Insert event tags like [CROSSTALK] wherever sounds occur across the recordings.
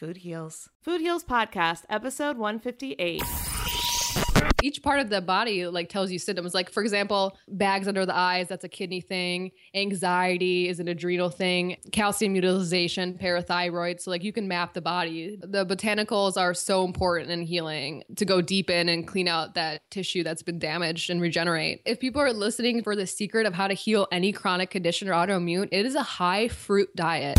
Food Heals. Food Heals Podcast, episode 158. Each part of the body like tells you symptoms. Like for example, bags under the eyes, that's a kidney thing. Anxiety is an adrenal thing. Calcium utilization, parathyroid. So like you can map the body. The botanicals are so important in healing to go deep in and clean out that tissue that's been damaged and regenerate. If people are listening for the secret of how to heal any chronic condition or autoimmune, it is a high fruit diet.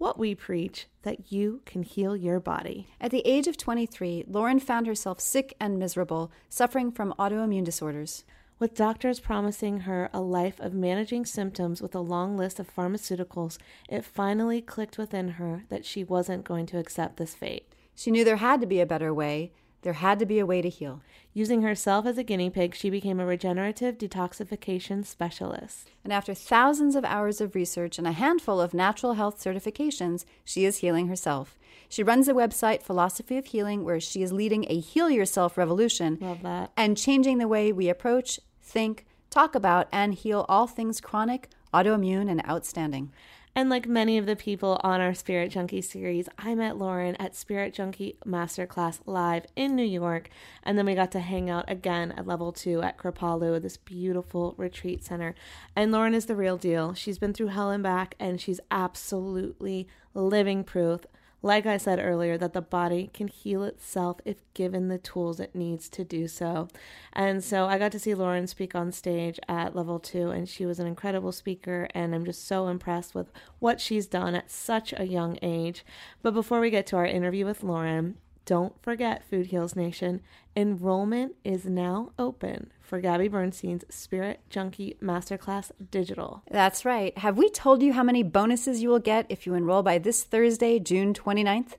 what we preach that you can heal your body. At the age of 23, Lauren found herself sick and miserable, suffering from autoimmune disorders. With doctors promising her a life of managing symptoms with a long list of pharmaceuticals, it finally clicked within her that she wasn't going to accept this fate. She knew there had to be a better way. There had to be a way to heal. Using herself as a guinea pig, she became a regenerative detoxification specialist. And after thousands of hours of research and a handful of natural health certifications, she is healing herself. She runs a website, Philosophy of Healing, where she is leading a heal yourself revolution Love that. and changing the way we approach, think, talk about, and heal all things chronic, autoimmune, and outstanding. And like many of the people on our Spirit Junkie series, I met Lauren at Spirit Junkie Masterclass Live in New York. And then we got to hang out again at level two at Kripalu, this beautiful retreat center. And Lauren is the real deal. She's been through hell and back, and she's absolutely living proof like I said earlier, that the body can heal itself if given the tools it needs to do so. And so I got to see Lauren speak on stage at level two, and she was an incredible speaker. And I'm just so impressed with what she's done at such a young age. But before we get to our interview with Lauren, don't forget, Food Heals Nation, enrollment is now open for Gabby Bernstein's Spirit Junkie Masterclass Digital. That's right. Have we told you how many bonuses you will get if you enroll by this Thursday, June 29th?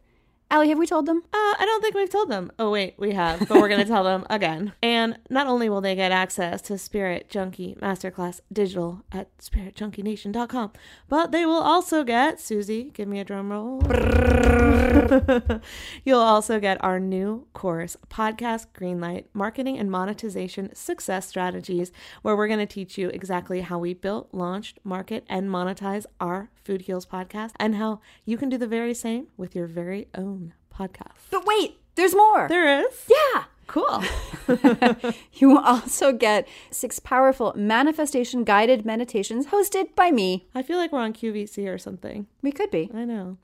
Allie, have we told them? Uh, I don't think we've told them. Oh, wait, we have, but we're going to tell them again. [LAUGHS] And not only will they get access to Spirit Junkie Masterclass Digital at spiritjunkienation.com, but they will also get, Susie, give me a drum roll. [LAUGHS] You'll also get our new course, Podcast Greenlight Marketing and Monetization Success Strategies, where we're going to teach you exactly how we built, launched, market, and monetize our Food Heals podcast and how you can do the very same with your very own podcast. But wait, there's more. There is? yeah. Cool. [LAUGHS] [LAUGHS] you will also get six powerful manifestation guided meditations hosted by me. I feel like we're on QVC or something. We could be. I know.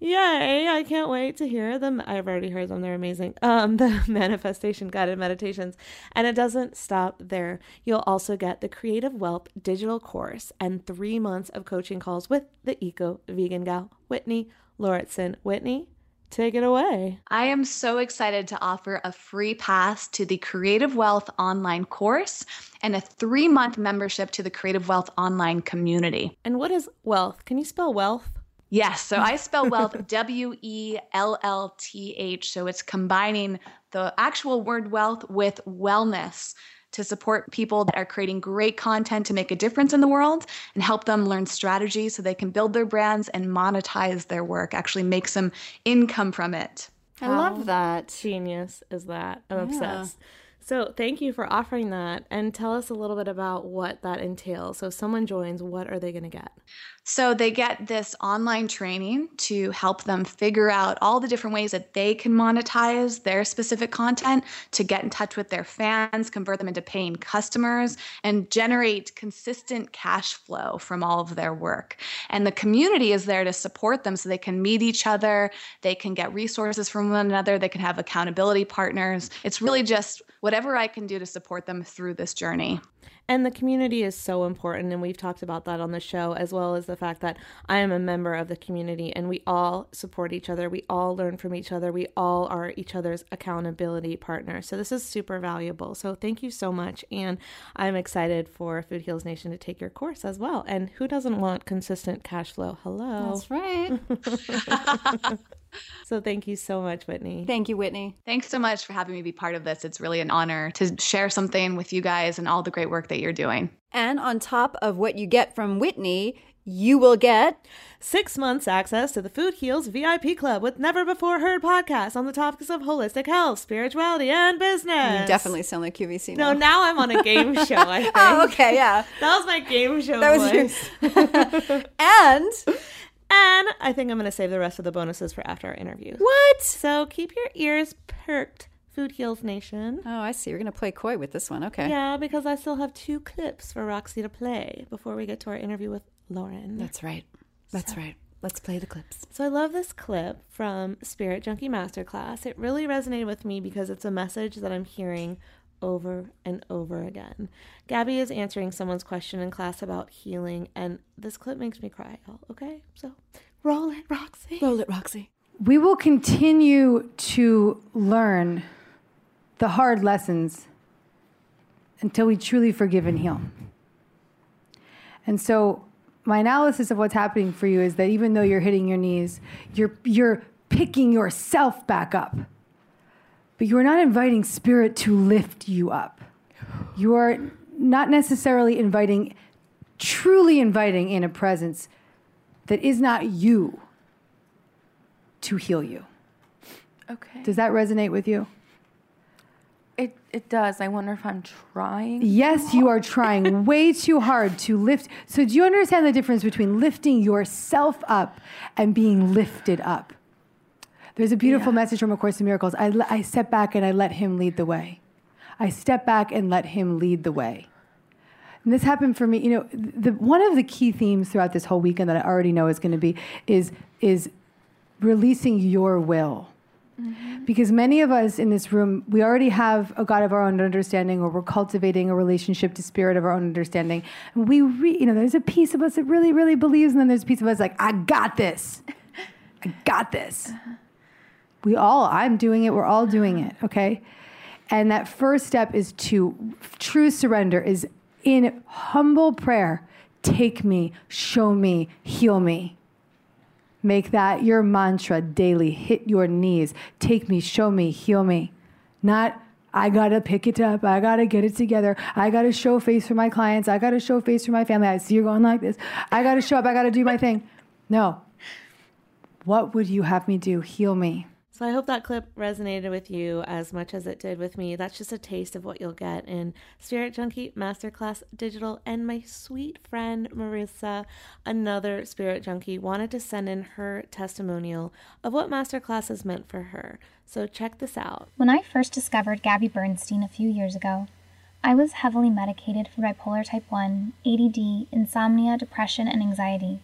Yay! I can't wait to hear them. I've already heard them. They're amazing. Um, [LAUGHS] the manifestation guided meditations, and it doesn't stop there. You'll also get the Creative Wealth digital course and three months of coaching calls with the Eco Vegan Gal, Whitney Lauritsen. Whitney, take it away. I am so excited to offer a free pass to the Creative Wealth online course and a three month membership to the Creative Wealth online community. And what is wealth? Can you spell wealth? Yes, so I spell wealth [LAUGHS] W E L L T H. So it's combining the actual word wealth with wellness to support people that are creating great content to make a difference in the world and help them learn strategies so they can build their brands and monetize their work, actually make some income from it. I love that. Genius is that. I'm Yeah. obsessed. So thank you for offering that and tell us a little bit about what that entails. So if someone joins, what are they going to get? So they get this online training to help them figure out all the different ways that they can monetize their specific content to get in touch with their fans, convert them into paying customers, and generate consistent cash flow from all of their work. And the community is there to support them so they can meet each other, they can get resources from one another, they can have accountability partners. It's really just whatever I can do to support them through this journey. And the community is so important. And we've talked about that on the show, as well as the fact that I am a member of the community and we all support each other. We all learn from each other. We all are each other's accountability partners. So this is super valuable. So thank you so much. And I'm excited for Food Heals Nation to take your course as well. And who doesn't want consistent cash flow? Hello. That's right. [LAUGHS] [LAUGHS] So thank you so much, Whitney. Thank you, Whitney. Thanks so much for having me be part of this. It's really an honor to share something with you guys and all the great work that you're doing. And on top of what you get from Whitney, you will get Six months access to the Food Heals VIP Club with never before heard podcasts on the topics of holistic health, spirituality, and business. You definitely sound like QVC. No, now. now I'm on a game [LAUGHS] show, I oh, think. Oh, okay, yeah. That was my game show That was voice. yours. [LAUGHS] and And I think I'm going to save the rest of the bonuses for after our interview. what? So keep your ears perked, Food Heals Nation. Oh, I see. You're gonna play coy with this one. Okay. Yeah, because I still have two clips for Roxy to play before we get to our interview with Lauren. That's right. That's right. Let's play the clips. So I love this clip from Spirit Junkie Masterclass. It really resonated with me because it's a message that I'm hearing over and over again. Gabby is answering someone's question in class about healing, and this clip makes me cry, y'all. Okay? So roll it, Roxy. Roll it, Roxy. we will continue to learn the hard lessons until we truly forgive and heal. And so my analysis of what's happening for you is that even though you're hitting your knees, you're you're picking yourself back up. But you are not inviting spirit to lift you up. You are not necessarily inviting truly inviting in a presence that is not you to heal you. Okay. Does that resonate with you? It it does. I wonder if I'm trying. Yes, you are trying way [LAUGHS] too hard to lift. So, do you understand the difference between lifting yourself up and being lifted up? There's a beautiful message from A Course in Miracles. I, I step back and I let Him lead the way. I step back and let Him lead the way. And this happened for me. You know, the, one of the key themes throughout this whole weekend that I already know is going to be is is releasing your will. Mm-hmm. Because many of us in this room, we already have a God of our own understanding, or we're cultivating a relationship to spirit of our own understanding. And we, re, you know, there's a piece of us that really, really believes, and then there's a piece of us like, I got this. I got this. Uh-huh. We all, I'm doing it, we're all doing it, okay? And that first step is to true surrender, is in humble prayer take me, show me, heal me. Make that your mantra daily. Hit your knees. Take me, show me, heal me. Not, I gotta pick it up. I gotta get it together. I gotta show face for my clients. I gotta show face for my family. I see you're going like this. I gotta show up. I gotta do my thing. No. What would you have me do? Heal me. So I hope that clip resonated with you as much as it did with me. That's just a taste of what you'll get in Spirit Junkie Masterclass Digital. And my sweet friend Marissa, another Spirit Junkie, wanted to send in her testimonial of what Masterclass has meant for her. So check this out. When I first discovered Gabby Bernstein a few years ago, I was heavily medicated for bipolar type 1, ADD, insomnia, depression, and anxiety.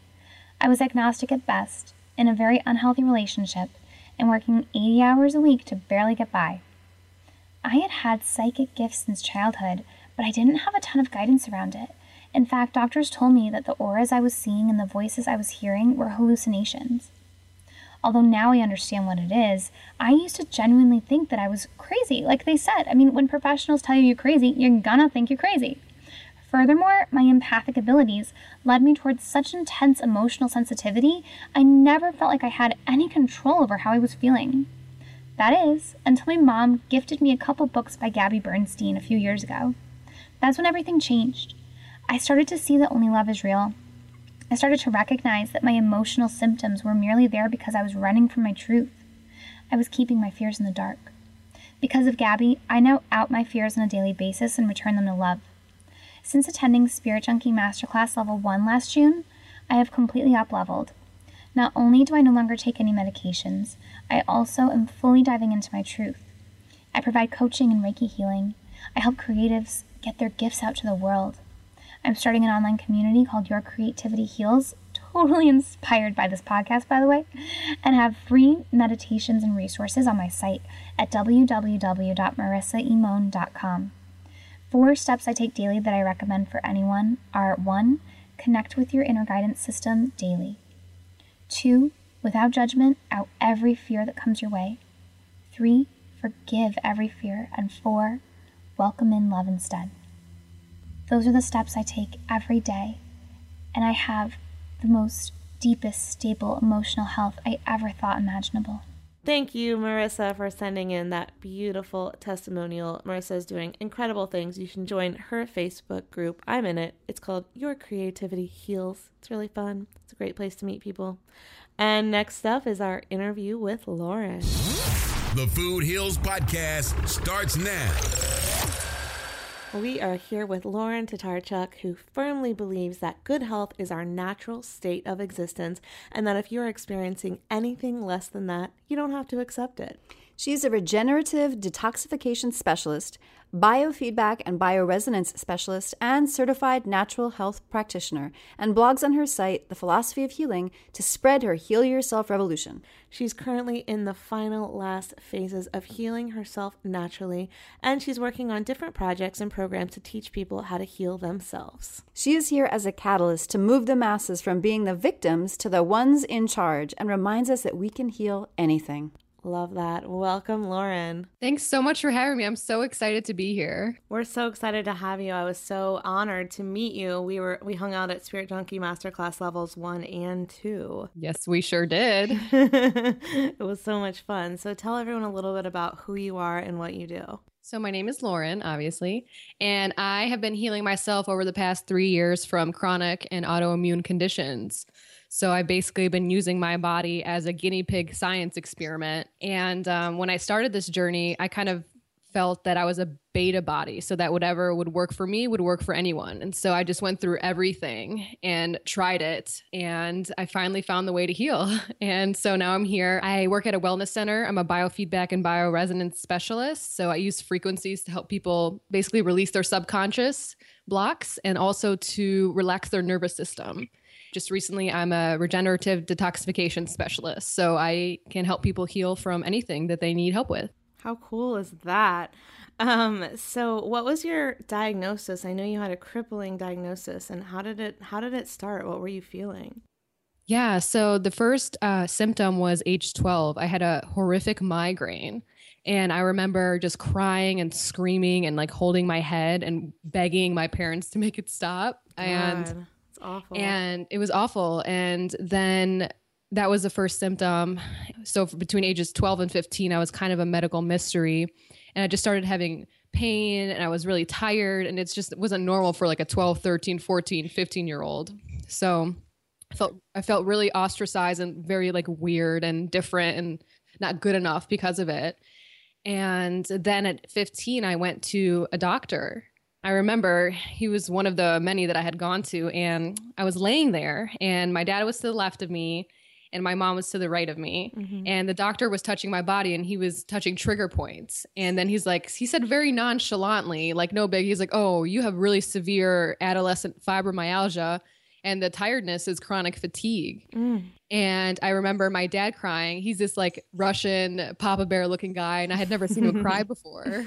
I was agnostic at best, in a very unhealthy relationship, and working 80 hours a week to barely get by. I had had psychic gifts since childhood, but I didn't have a ton of guidance around it. In fact, doctors told me that the auras I was seeing and the voices I was hearing were hallucinations. Although now I understand what it is, I used to genuinely think that I was crazy. Like they said, I mean, when professionals tell you you're crazy, you're gonna think you're crazy. Furthermore, my empathic abilities led me towards such intense emotional sensitivity, I never felt like I had any control over how I was feeling. That is, until my mom gifted me a couple books by Gabby Bernstein a few years ago. That's when everything changed. I started to see that only love is real. I started to recognize that my emotional symptoms were merely there because I was running from my truth. I was keeping my fears in the dark. Because of Gabby, I now out my fears on a daily basis and return them to love. Since attending Spirit Junkie Masterclass Level 1 last June, I have completely up leveled. Not only do I no longer take any medications, I also am fully diving into my truth. I provide coaching and Reiki healing. I help creatives get their gifts out to the world. I'm starting an online community called Your Creativity Heals, [LAUGHS] totally inspired by this podcast, by the way, and have free meditations and resources on my site at www.marissaemone.com. Four steps I take daily that I recommend for anyone are 1. Connect with your inner guidance system daily. 2. Without judgment, out every fear that comes your way. 3. Forgive every fear. And 4. Welcome in love instead. Those are the steps I take every day, and I have the most deepest, stable emotional health I ever thought imaginable. Thank you, Marissa, for sending in that beautiful testimonial. Marissa is doing incredible things. You should join her Facebook group. I'm in it. It's called Your Creativity Heals. It's really fun. It's a great place to meet people. And next up is our interview with Lauren. The Food Heals Podcast starts now. We are here with Lauren Tatarchuk, who firmly believes that good health is our natural state of existence, and that if you're experiencing anything less than that, you don't have to accept it. She's a regenerative detoxification specialist, biofeedback and bioresonance specialist, and certified natural health practitioner, and blogs on her site, The Philosophy of Healing, to spread her Heal Yourself revolution. She's currently in the final last phases of healing herself naturally, and she's working on different projects and programs to teach people how to heal themselves. She is here as a catalyst to move the masses from being the victims to the ones in charge and reminds us that we can heal anything. Love that. Welcome, Lauren. Thanks so much for having me. I'm so excited to be here. We're so excited to have you. I was so honored to meet you. We were we hung out at Spirit Junkie Masterclass levels 1 and 2. Yes, we sure did. [LAUGHS] it was so much fun. So tell everyone a little bit about who you are and what you do. So, my name is Lauren, obviously, and I have been healing myself over the past three years from chronic and autoimmune conditions. So I've basically been using my body as a guinea pig science experiment. And um, when I started this journey, I kind of felt that I was a beta body. So that whatever would work for me would work for anyone. And so I just went through everything and tried it. And I finally found the way to heal. [LAUGHS] And so now I'm here. I work at a wellness center. I'm a biofeedback and bioresonance specialist. So I use frequencies to help people basically release their subconscious blocks and also to relax their nervous system. Just recently, I'm a regenerative detoxification specialist. So I can help people heal from anything that they need help with. How cool is that? Um, so what was your diagnosis? I know you had a crippling diagnosis and how did it how did it start? What were you feeling? Yeah, so the first uh, symptom was age 12. I had a horrific migraine. And I remember just crying and screaming and like holding my head and begging my parents to make it stop. God. And awful. And it was awful. And then that was the first symptom. So between ages 12 and 15, I was kind of a medical mystery. And I just started having pain and I was really tired. And it's just, it wasn't normal for like a 12, 13, 14, 15 year old. So I felt, I felt really ostracized and very like weird and different and not good enough because of it. And then at 15, I went to a doctor I remember he was one of the many that I had gone to, and I was laying there, and my dad was to the left of me, and my mom was to the right of me. Mm-hmm. And the doctor was touching my body, and he was touching trigger points. And then he's like, he said very nonchalantly, like, no big. He's like, oh, you have really severe adolescent fibromyalgia and the tiredness is chronic fatigue. Mm. And I remember my dad crying. He's this like Russian Papa Bear looking guy, and I had never seen him cry [LAUGHS] before. [LAUGHS]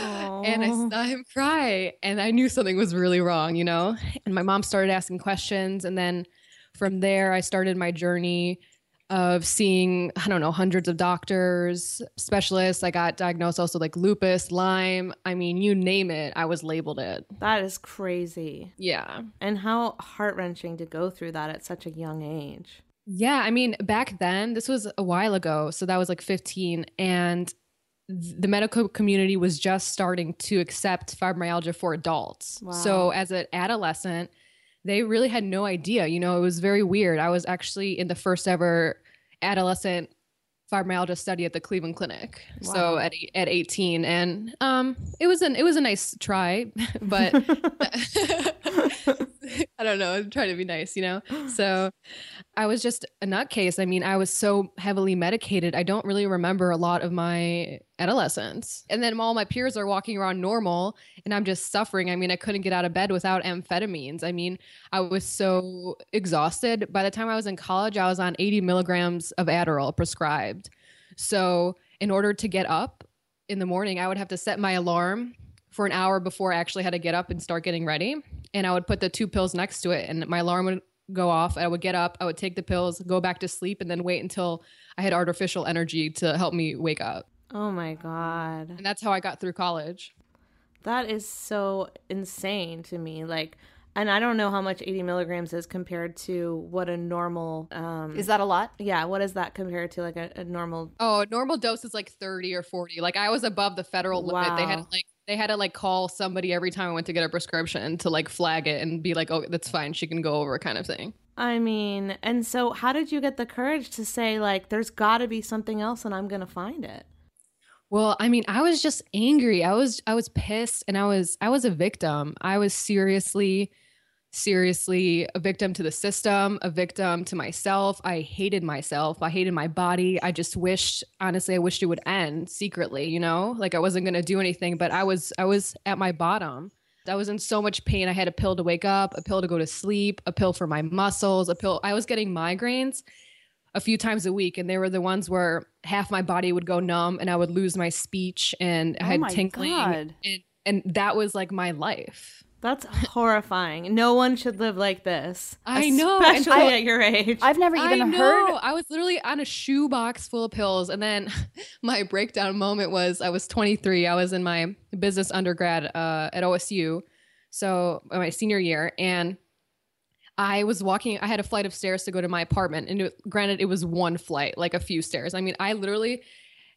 and I saw him cry, and I knew something was really wrong, you know? And my mom started asking questions. And then from there, I started my journey of seeing, I don't know, hundreds of doctors, specialists. I got diagnosed also like lupus, Lyme. I mean, you name it, I was labeled it. That is crazy. Yeah. And how heart wrenching to go through that at such a young age. Yeah. I mean, back then, this was a while ago. So that was like 15. And the medical community was just starting to accept fibromyalgia for adults. Wow. So as an adolescent, they really had no idea. You know, it was very weird. I was actually in the first ever adolescent fibromyalgia study at the Cleveland Clinic. Wow. So at at 18 and um it was an it was a nice try, [LAUGHS] but [LAUGHS] [LAUGHS] [LAUGHS] I don't know, I'm trying to be nice, you know. [GASPS] So I was just a nutcase. I mean, I was so heavily medicated. I don't really remember a lot of my adolescence. And then all my peers are walking around normal and I'm just suffering. I mean, I couldn't get out of bed without amphetamines. I mean, I was so exhausted. By the time I was in college, I was on 80 milligrams of Adderall prescribed. So, in order to get up in the morning, I would have to set my alarm for an hour before I actually had to get up and start getting ready. And I would put the two pills next to it, and my alarm would go off. I would get up, I would take the pills, go back to sleep, and then wait until I had artificial energy to help me wake up. Oh my God. And that's how I got through college. That is so insane to me. Like, and I don't know how much 80 milligrams is compared to what a normal. Um, Is that a lot? yeah, what is that compared to like a, a normal? Oh, a normal dose is like 30 or 40. Like I was above the federal limit. They had like they had to like call somebody every time I went to get a prescription to like flag it and be like, "Oh, that's fine. She can go over," kind of thing. I mean, and so how did you get the courage to say like, there's got to be something else, and I'm gonna find it? Well, I mean, I was just angry. I was I was pissed and I was I was a victim. I was seriously seriously a victim to the system, a victim to myself. I hated myself. I hated my body. I just wished honestly I wished it would end secretly, you know? Like I wasn't going to do anything, but I was I was at my bottom. I was in so much pain. I had a pill to wake up, a pill to go to sleep, a pill for my muscles, a pill I was getting migraines a few times a week and they were the ones where half my body would go numb and I would lose my speech and I Oh had my tinkling and, and that was like my life. That's horrifying. No one should live like this. I know, especially I- at your age. I've never I even know. heard. I was literally on a shoebox full of pills and then [LAUGHS] my breakdown moment was I was 23. I was in my business undergrad uh, at OSU. So my senior year and I was walking. I had a flight of stairs to go to my apartment, and it, granted, it was one flight, like a few stairs. I mean, I literally,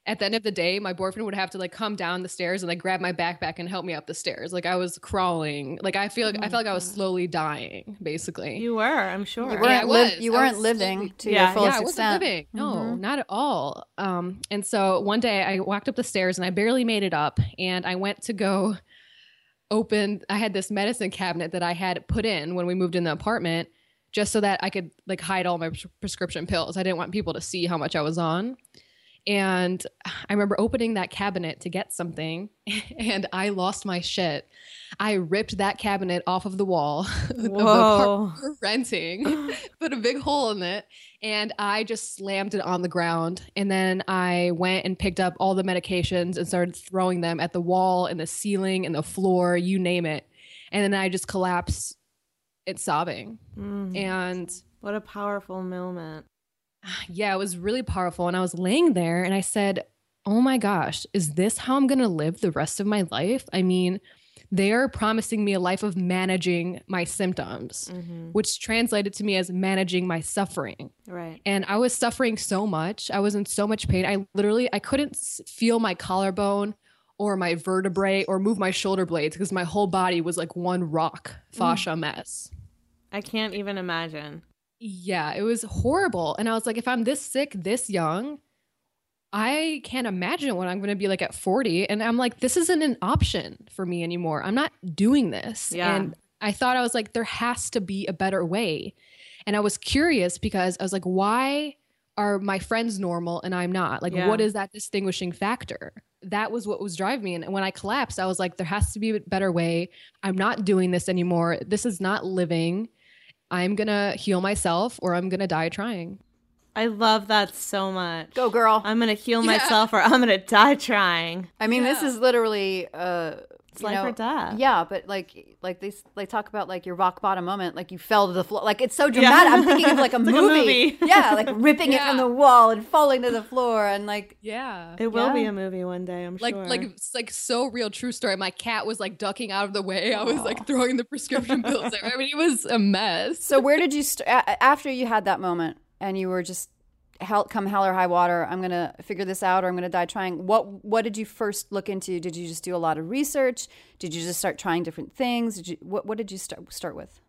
at the end of the day, my boyfriend would have to like come down the stairs and like grab my backpack and help me up the stairs. Like I was crawling. Like I feel like I felt like I was slowly dying, basically. you were, I'm sure. You weren't, I liv- was. you weren't living slowly- to Yeah, your fullest yeah, I wasn't extent. living. No, Mhm. not at all. Um, and so one day I walked up the stairs and I barely made it up, and I went to go open. I had this medicine cabinet that I had put in when we moved in the apartment, just so that I could like hide all my pres- prescription pills. I didn't want people to see how much I was on. And I remember opening that cabinet to get something, [LAUGHS] and I lost my shit. I ripped that cabinet off of the wall of [LAUGHS] the renting, [LAUGHS] put a big hole in it, and I just slammed it on the ground. And then I went and picked up all the medications and started throwing them at the wall and the ceiling and the floor, you name it. And then I just collapsed and sobbing. Mm, And what a powerful moment. [SIGHS] yeah, it was really powerful. And I was laying there and I said, Oh my gosh, is this how I'm going to live the rest of my life? I mean, they are promising me a life of managing my symptoms, Mhm. which translated to me as managing my suffering. Right. And I was suffering so much. I was in so much pain. I literally I couldn't feel my collarbone or my vertebrae or move my shoulder blades because my whole body was like one rock fascia mess. I can't even imagine. Yeah, it was horrible. And I was like, if I'm this sick this young, I can't imagine what I'm going to be like at 40. And I'm like, this isn't an option for me anymore. I'm not doing this. Yeah. And I thought I was like, there has to be a better way. And I was curious because I was like, why are my friends normal and I'm not? Like, Yeah. what is that distinguishing factor? That was what was driving me. And when I collapsed, I was like, there has to be a better way. I'm not doing this anymore. This is not living. I'm going to heal myself or I'm going to die trying. I love that so much. Go, girl. I'm gonna heal Yeah. myself, or I'm gonna die trying. I mean, this is literally uh, It's you life know, or death. Yeah, but like like they s- like talk about like your rock bottom moment, like you fell to the floor. Like it's so dramatic. I'm thinking of like a, [LAUGHS] It's like a movie. movie. yeah, like ripping it from the wall and falling to the floor and like Yeah. It will be a movie one day. I'm like sure. like it's like so real true story my cat was like ducking out of the way i was like throwing the prescription pills i mean it was a mess So where did you st- after you had that moment and you were just hell come hell or high water? I'm gonna figure this out or I'm gonna die trying. What what did you first look into? Did you just do a lot of research? Did you just start trying different things? Did you what what did you start start with?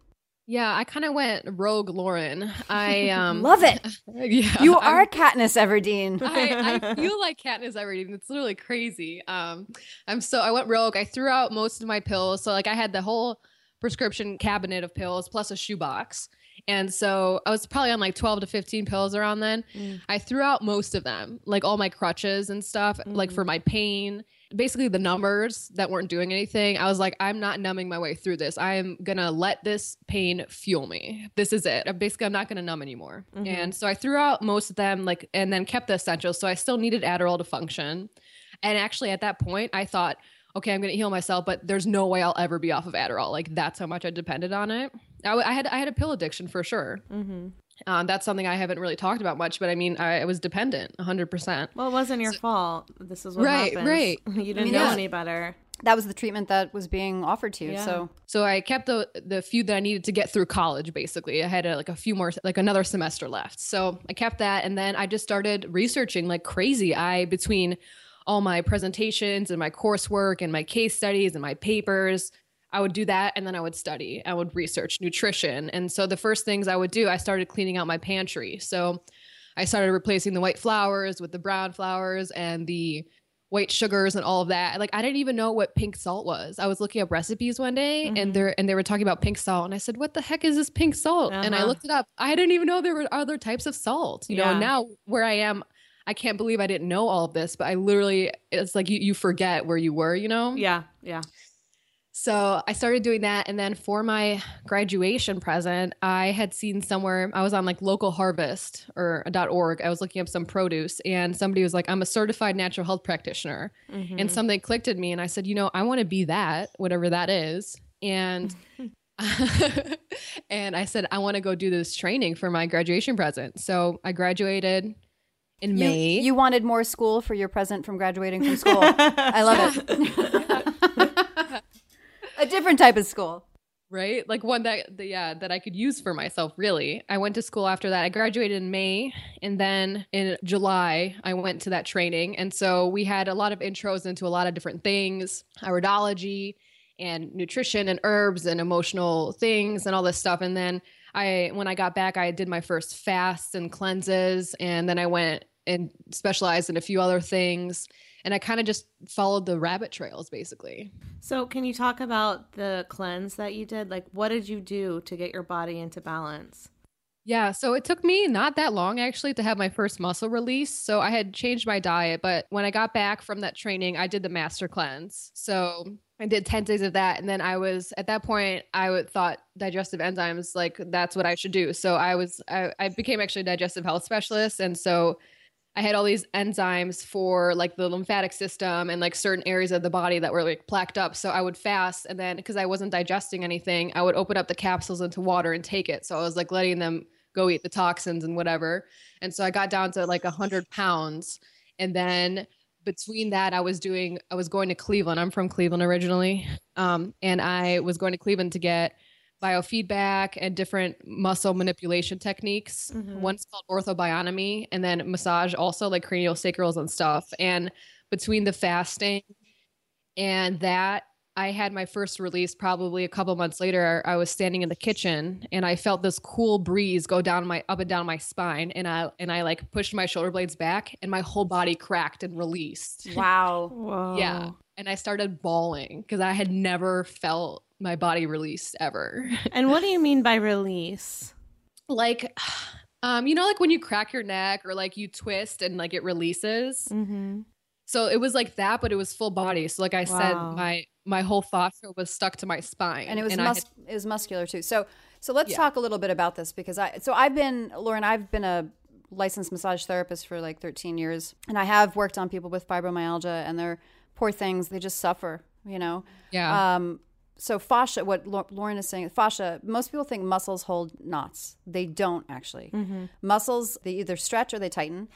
yeah i kind of went rogue lauren i [LAUGHS] um Love it. [LAUGHS] yeah You I'm- are Katniss Everdeen. I, I [LAUGHS] feel like Katniss Everdeen. It's literally crazy. Um, I'm so I went rogue. I threw out most of my pills. So like I had the whole prescription cabinet of pills plus a shoebox. And so I was probably on like 12 to 15 pills around then. Mm. I threw out most of them, like all my crutches and stuff, like mm. for my pain. Basically, the numbers that weren't doing anything. I was like, I'm not numbing my way through this. I am gonna let this pain fuel me. This is it. Basically, I'm not gonna numb anymore. Mm-hmm. And so I threw out most of them, like, and then kept the essentials. So I still needed Adderall to function. And actually, at that point, I thought, okay, I'm going to heal myself, but there's no way I'll ever be off of Adderall. Like that's how much I depended on it. I, w- I had I had a pill addiction for sure. Mm-hmm. Um, that's something I haven't really talked about much, but I mean, I, I was dependent 100. percent well, it wasn't your fault. This is what Right, happens. right. [LAUGHS] You didn't mean, know yeah. any better. that was the treatment that was being offered to you. Yeah. So So I kept the the few that I needed to get through college. Basically, I had uh like a few more, like another semester left. So I kept that, and then I just started researching like crazy. I between all my presentations and my coursework and my case studies and my papers. I would do that and then I would study. I would research nutrition. And so the first things I would do, I started cleaning out my pantry. So I started replacing the white flours with the brown flours and the white sugars and all of that. Like I didn't even know what pink salt was. I was looking up recipes one day Mm-hmm. and they and they were talking about pink salt and I said, "What the heck is this pink salt?" And I Uh-huh. looked it up. I didn't even know there were other types of salt. You know, Yeah. and now where I am I can't believe I didn't know all of this, but I literally it's like you you forget where you were, you know? Yeah, yeah. So I started doing that. And then for my graduation present, I had seen somewhere, I was on like local harvest or .org. I was looking up some produce and somebody was like, I'm a certified natural health practitioner. Mm-hmm. And something clicked at me and I said, you know, I want to be that, whatever that is. And [LAUGHS] [LAUGHS] and I said, I want to go do this training for my graduation present. So I graduated in you, May. you wanted more school for your present from graduating from school. [LAUGHS] I love it. a different type of school. right like one that yeah that i could use for myself really i went to school after that i graduated in may and then in july i went to that training and so we had a lot of intros into a lot of different things iridology and nutrition and herbs and emotional things and all this stuff and then i when i got back i did my first fasts and cleanses and then i went and specialized in a few other things and i kind of just followed the rabbit trails basically So, can you talk about the cleanse that you did? Like, what did you do to get your body into balance? Yeah, so it took me not that long actually to have my first muscle release. So I had changed my diet, but when I got back from that training, I did the master cleanse. So I did 10 days of that and then I was at that point I would thought digestive enzymes like that's what I should do. So I was I, I became actually a digestive health specialist and so I had all these enzymes for like the lymphatic system and like certain areas of the body that were like plaqued up. So I would fast and then because I wasn't digesting anything, I would open up the capsules into water and take it. So I was like letting them go eat the toxins and whatever. And so I got down to like a hundred pounds. And then between that, I was doing, I was going to Cleveland. I'm from Cleveland originally. Um, and I was going to Cleveland to get biofeedback and different muscle manipulation techniques. Mm-hmm. One's called orthobionomy, and then massage also like cranial sacrals and stuff. And between the fasting and that, I had my first release probably a couple months later. I was standing in the kitchen and I felt this cool breeze go down my up and down my spine, and I and I like pushed my shoulder blades back, and my whole body cracked and released. Wow. Whoa. Yeah. And I started bawling because I had never felt my body released ever. [LAUGHS] And what do you mean by release? like, [SIGHS] um, you know, like when you crack your neck or like you twist and like it releases. Mm-hmm. So it was like that, but it was full body. So like I said, my my whole fascia was stuck to my spine, and it was I mus- had- it was muscular too. So so let's Yeah. talk a little bit about this because I so I've been Lauren I've been a licensed massage therapist for like 13 years and I have worked on people with fibromyalgia and they're poor things they just suffer you know? Yeah, um so fascia what Lauren is saying fascia most people think muscles hold knots. They don't actually. Muscles they either stretch or they tighten.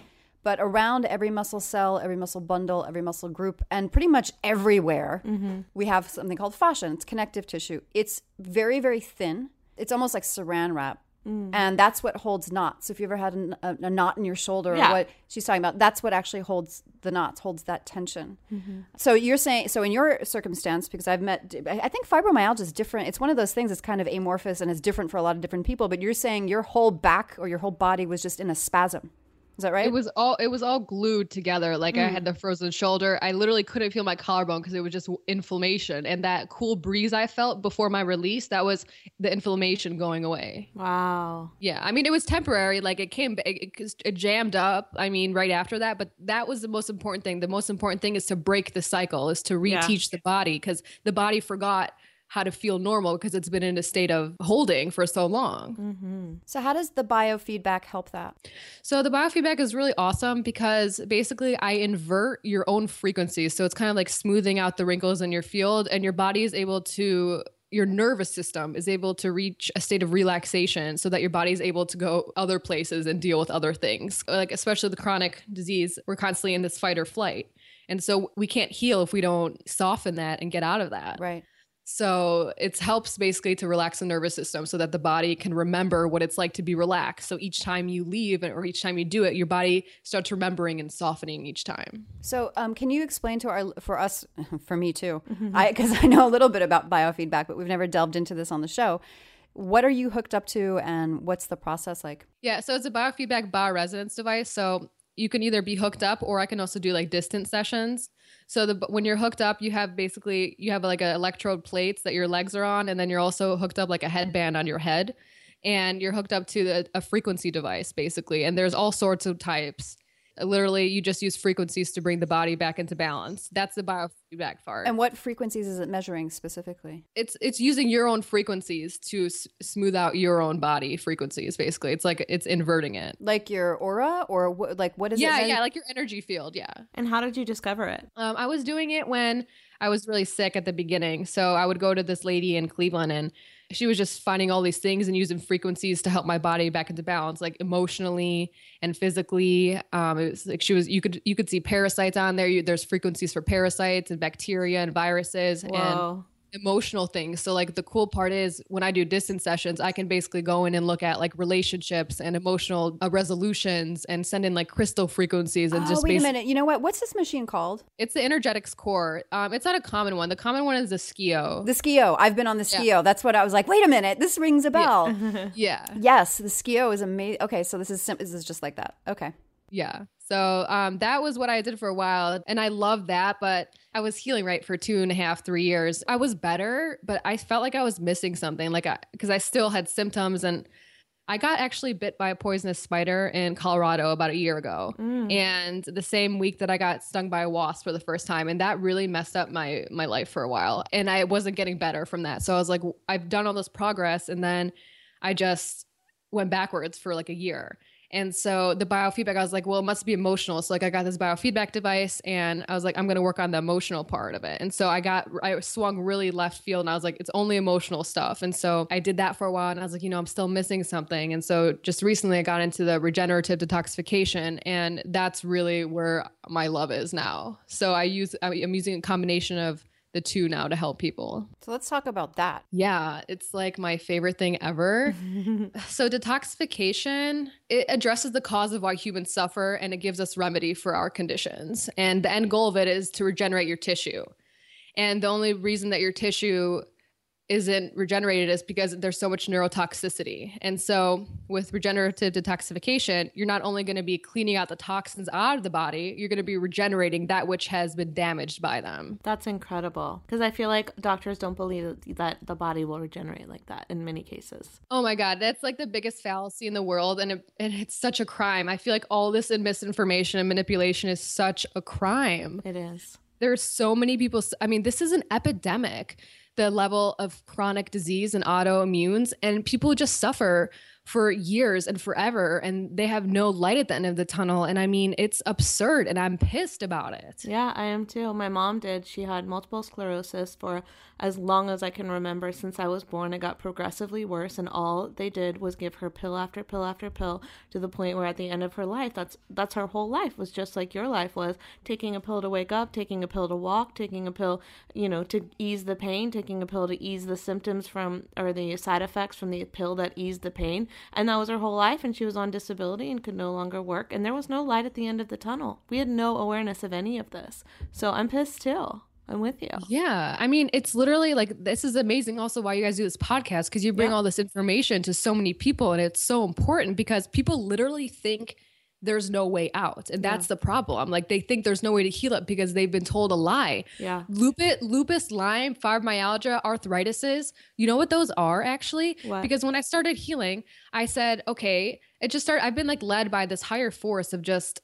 But around every muscle cell every muscle bundle every muscle group and pretty much everywhere we have something called fascia and it's connective tissue. It's very very thin. It's almost like saran wrap Mm. and that's what holds knots. So if you ever had a, a, a knot in your shoulder, or what she's talking about, that's what actually holds the knots, holds that tension. Mm-hmm. So you're saying, so in your circumstance, because I've met, I I think fibromyalgia is different. It's one of those things that's kind of amorphous and it's different for a lot of different people. But you're saying your whole back or your whole body was just in a spasm. Is that right? it was all it was all glued together. Like I had mm. the frozen shoulder. I literally couldn't feel my collarbone because it was just inflammation. And that cool breeze I felt before my release, that was the inflammation going away. Wow. Yeah, I mean it was temporary. Like it came, it, it, it jammed up. I mean, right after that, but that was the most important thing. The most important thing is to break the cycle, is to Yeah. reteach the body because the body forgot how to feel normal because it's been in a state of holding for so long. Mm-hmm. so how does the biofeedback help that? So the biofeedback is really awesome because basically I invert your own frequency. So it's kind of like smoothing out the wrinkles in your field and your body is able to your nervous system is able to reach a state of relaxation so that your body is able to go other places and deal with other things. Like especially the chronic disease, we're constantly in this fight or flight. And so we can't heal if we don't soften that and get out of that. Right. So it helps basically to relax the nervous system so that the body can remember what it's like to be relaxed. So each time you leave or each time you do it, your body starts remembering and softening each time. So, um, can you explain to our for us, [LAUGHS] for me too, I because I know a little bit about biofeedback, but we've never delved into this on the show. What are you hooked up to, and what's the process like? Yeah, so it's a biofeedback bar bioresonance device. So you can either be hooked up or I can also do like distance sessions. So the when you're hooked up, you have basically you have like a electrode plates that your legs are on, and then you're also hooked up like a headband on your head, and you're hooked up to the, a frequency device basically. And there's all sorts of types. Literally, you just use frequencies to bring the body back into balance. That's the biofeedback part. And what frequencies is it measuring specifically? it's it's using your own frequencies to s- smooth out your own body frequencies. Basically, it's like it's inverting it. Like your aura, or wh- like what is yeah, it? yeah, like your energy field. Yeah. And how did you discover it? Um, I was doing it when I was really sick at the beginning. So I would go to this lady in Cleveland and she was just finding all these things and using frequencies to help my body back into balance, like emotionally and physically. Um, it was like she was, you could, you could see parasites on there. You, there's frequencies for parasites and bacteria and viruses and Whoa. Emotional things. So like the cool part is when I do distance sessions, I can basically go in and look at like relationships and emotional uh, resolutions and send in like crystal frequencies and oh, just wait a minute. You know what? What's this machine called? it's the energetics core. Um, it's not a common one. The common one is the SCIO. The SCIO. I've been on the SCIO. That's what I was like. Wait a minute. This rings a bell. [LAUGHS] yeah, yes, the SCIO is amazing. Okay, so this is sim- this is just like that. Okay. yeah. So um, that was what I did for a while, and I loved that. But I was healing right for two and a half, three years. I was better, but I felt like I was missing something, like because I, still had symptoms and. I got actually bit by a poisonous spider in Colorado about a year ago. And the same week that I got stung by a wasp for the first time. And that really messed up my my life for a while. And I wasn't getting better from that. So I was like, I've done all this progress. And then I just went backwards for like a year. And so the biofeedback, I was like, well, it must be emotional. So like I got this biofeedback device and I was like, I'm going to work on the emotional part of it. And so I got, I swung really left field and I was like, it's only emotional stuff. And so I did that for a while and I was like, you know, I'm still missing something. And so just recently I got into the regenerative detoxification and that's really where my love is now. So I use, I'm using a combination of the two now to help people. So let's talk about that. Yeah, it's like my favorite thing ever. [LAUGHS] so detoxification, it addresses the cause of why humans suffer and it gives us remedy for our conditions. And the end goal of it is to regenerate your tissue. And the only reason that your tissue isn't regenerated is because there's so much neurotoxicity. And so with regenerative detoxification, you're not only going to be cleaning out the toxins out of the body, you're going to be regenerating that which has been damaged by them. That's incredible. Because I feel like doctors don't believe that the body will regenerate like that in many cases. Oh my God, that's like the biggest fallacy in the world. And, it, and it's such a crime. I feel like all this misinformation and manipulation is such a crime. It is. There's so many people. I mean, this is an epidemic, the level of chronic disease and autoimmunes, and people just suffer for years and forever, and they have no light at the end of the tunnel. And I mean, it's absurd, and I'm pissed about it. Yeah, I am too. My mom did. She had multiple sclerosis for as long as I can remember since I was born. It got progressively worse, and all they did was give her pill after pill after pill to the point where at the end of her life, that's that's her whole life was just like your life was, taking a pill to wake up, taking a pill to walk, taking a pill, you know, to ease the pain, taking a pill to ease the symptoms from or the side effects from the pill that eased the pain. And that was her whole life and she was on disability and could no longer work and there was no light at the end of the tunnel. We had no awareness of any of this. So I'm pissed too. I'm with you. Yeah. I mean, it's literally like this is amazing also why you guys do this podcast because you bring Yeah. all this information to so many people and it's so important because people literally think there's no way out. And that's the problem. Like they think there's no way to heal it because they've been told a lie. Yeah. Lupus, lupus, Lyme, fibromyalgia, arthritises, you know what those are actually? What? Because when I started healing, I said, okay, it just started, I've been like led by this higher force of just,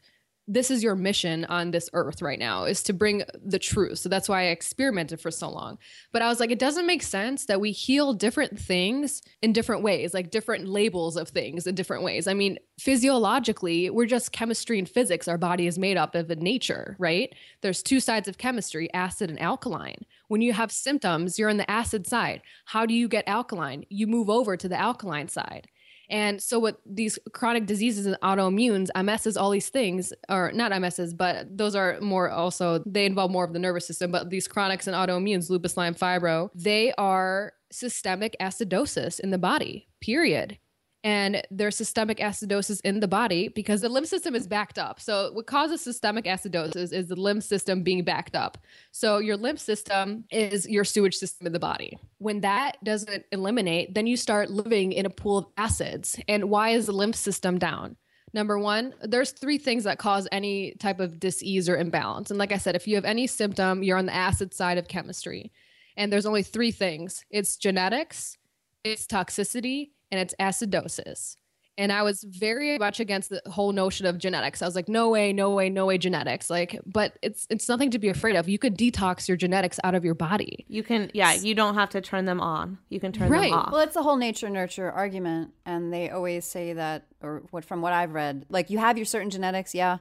this is your mission on this earth right now is to bring the truth. So that's why I experimented for so long. But I was like, it doesn't make sense that we heal different things in different ways, like different labels of things in different ways. I mean, physiologically, we're just chemistry and physics. Our body is made up of in nature, right? There's two sides of chemistry, acid and alkaline. When you have symptoms, you're on the acid side. How do you get alkaline? You move over to the alkaline side. And so, what these chronic diseases and autoimmunes, MSs, all these things, are not MSs, but those are more also, they involve more of the nervous system. But these chronics and autoimmunes, lupus, Lyme, fibro, they are systemic acidosis in the body, period and there's systemic acidosis in the body because the lymph system is backed up. So what causes systemic acidosis is the lymph system being backed up. So your lymph system is your sewage system in the body. When that doesn't eliminate, then you start living in a pool of acids. And why is the lymph system down? Number one, there's three things that cause any type of disease or imbalance. And like I said, if you have any symptom, you're on the acid side of chemistry. And there's only three things it's genetics, it's toxicity, and it's acidosis. And I was very much against the whole notion of genetics. I was like, no way, no way, no way genetics. Like, but it's it's nothing to be afraid of. You could detox your genetics out of your body. You can yeah, you don't have to turn them on. You can turn Right. them off. Well, it's the whole nature nurture argument, and they always say that, or what from what I've read, like you have your certain genetics, yeah.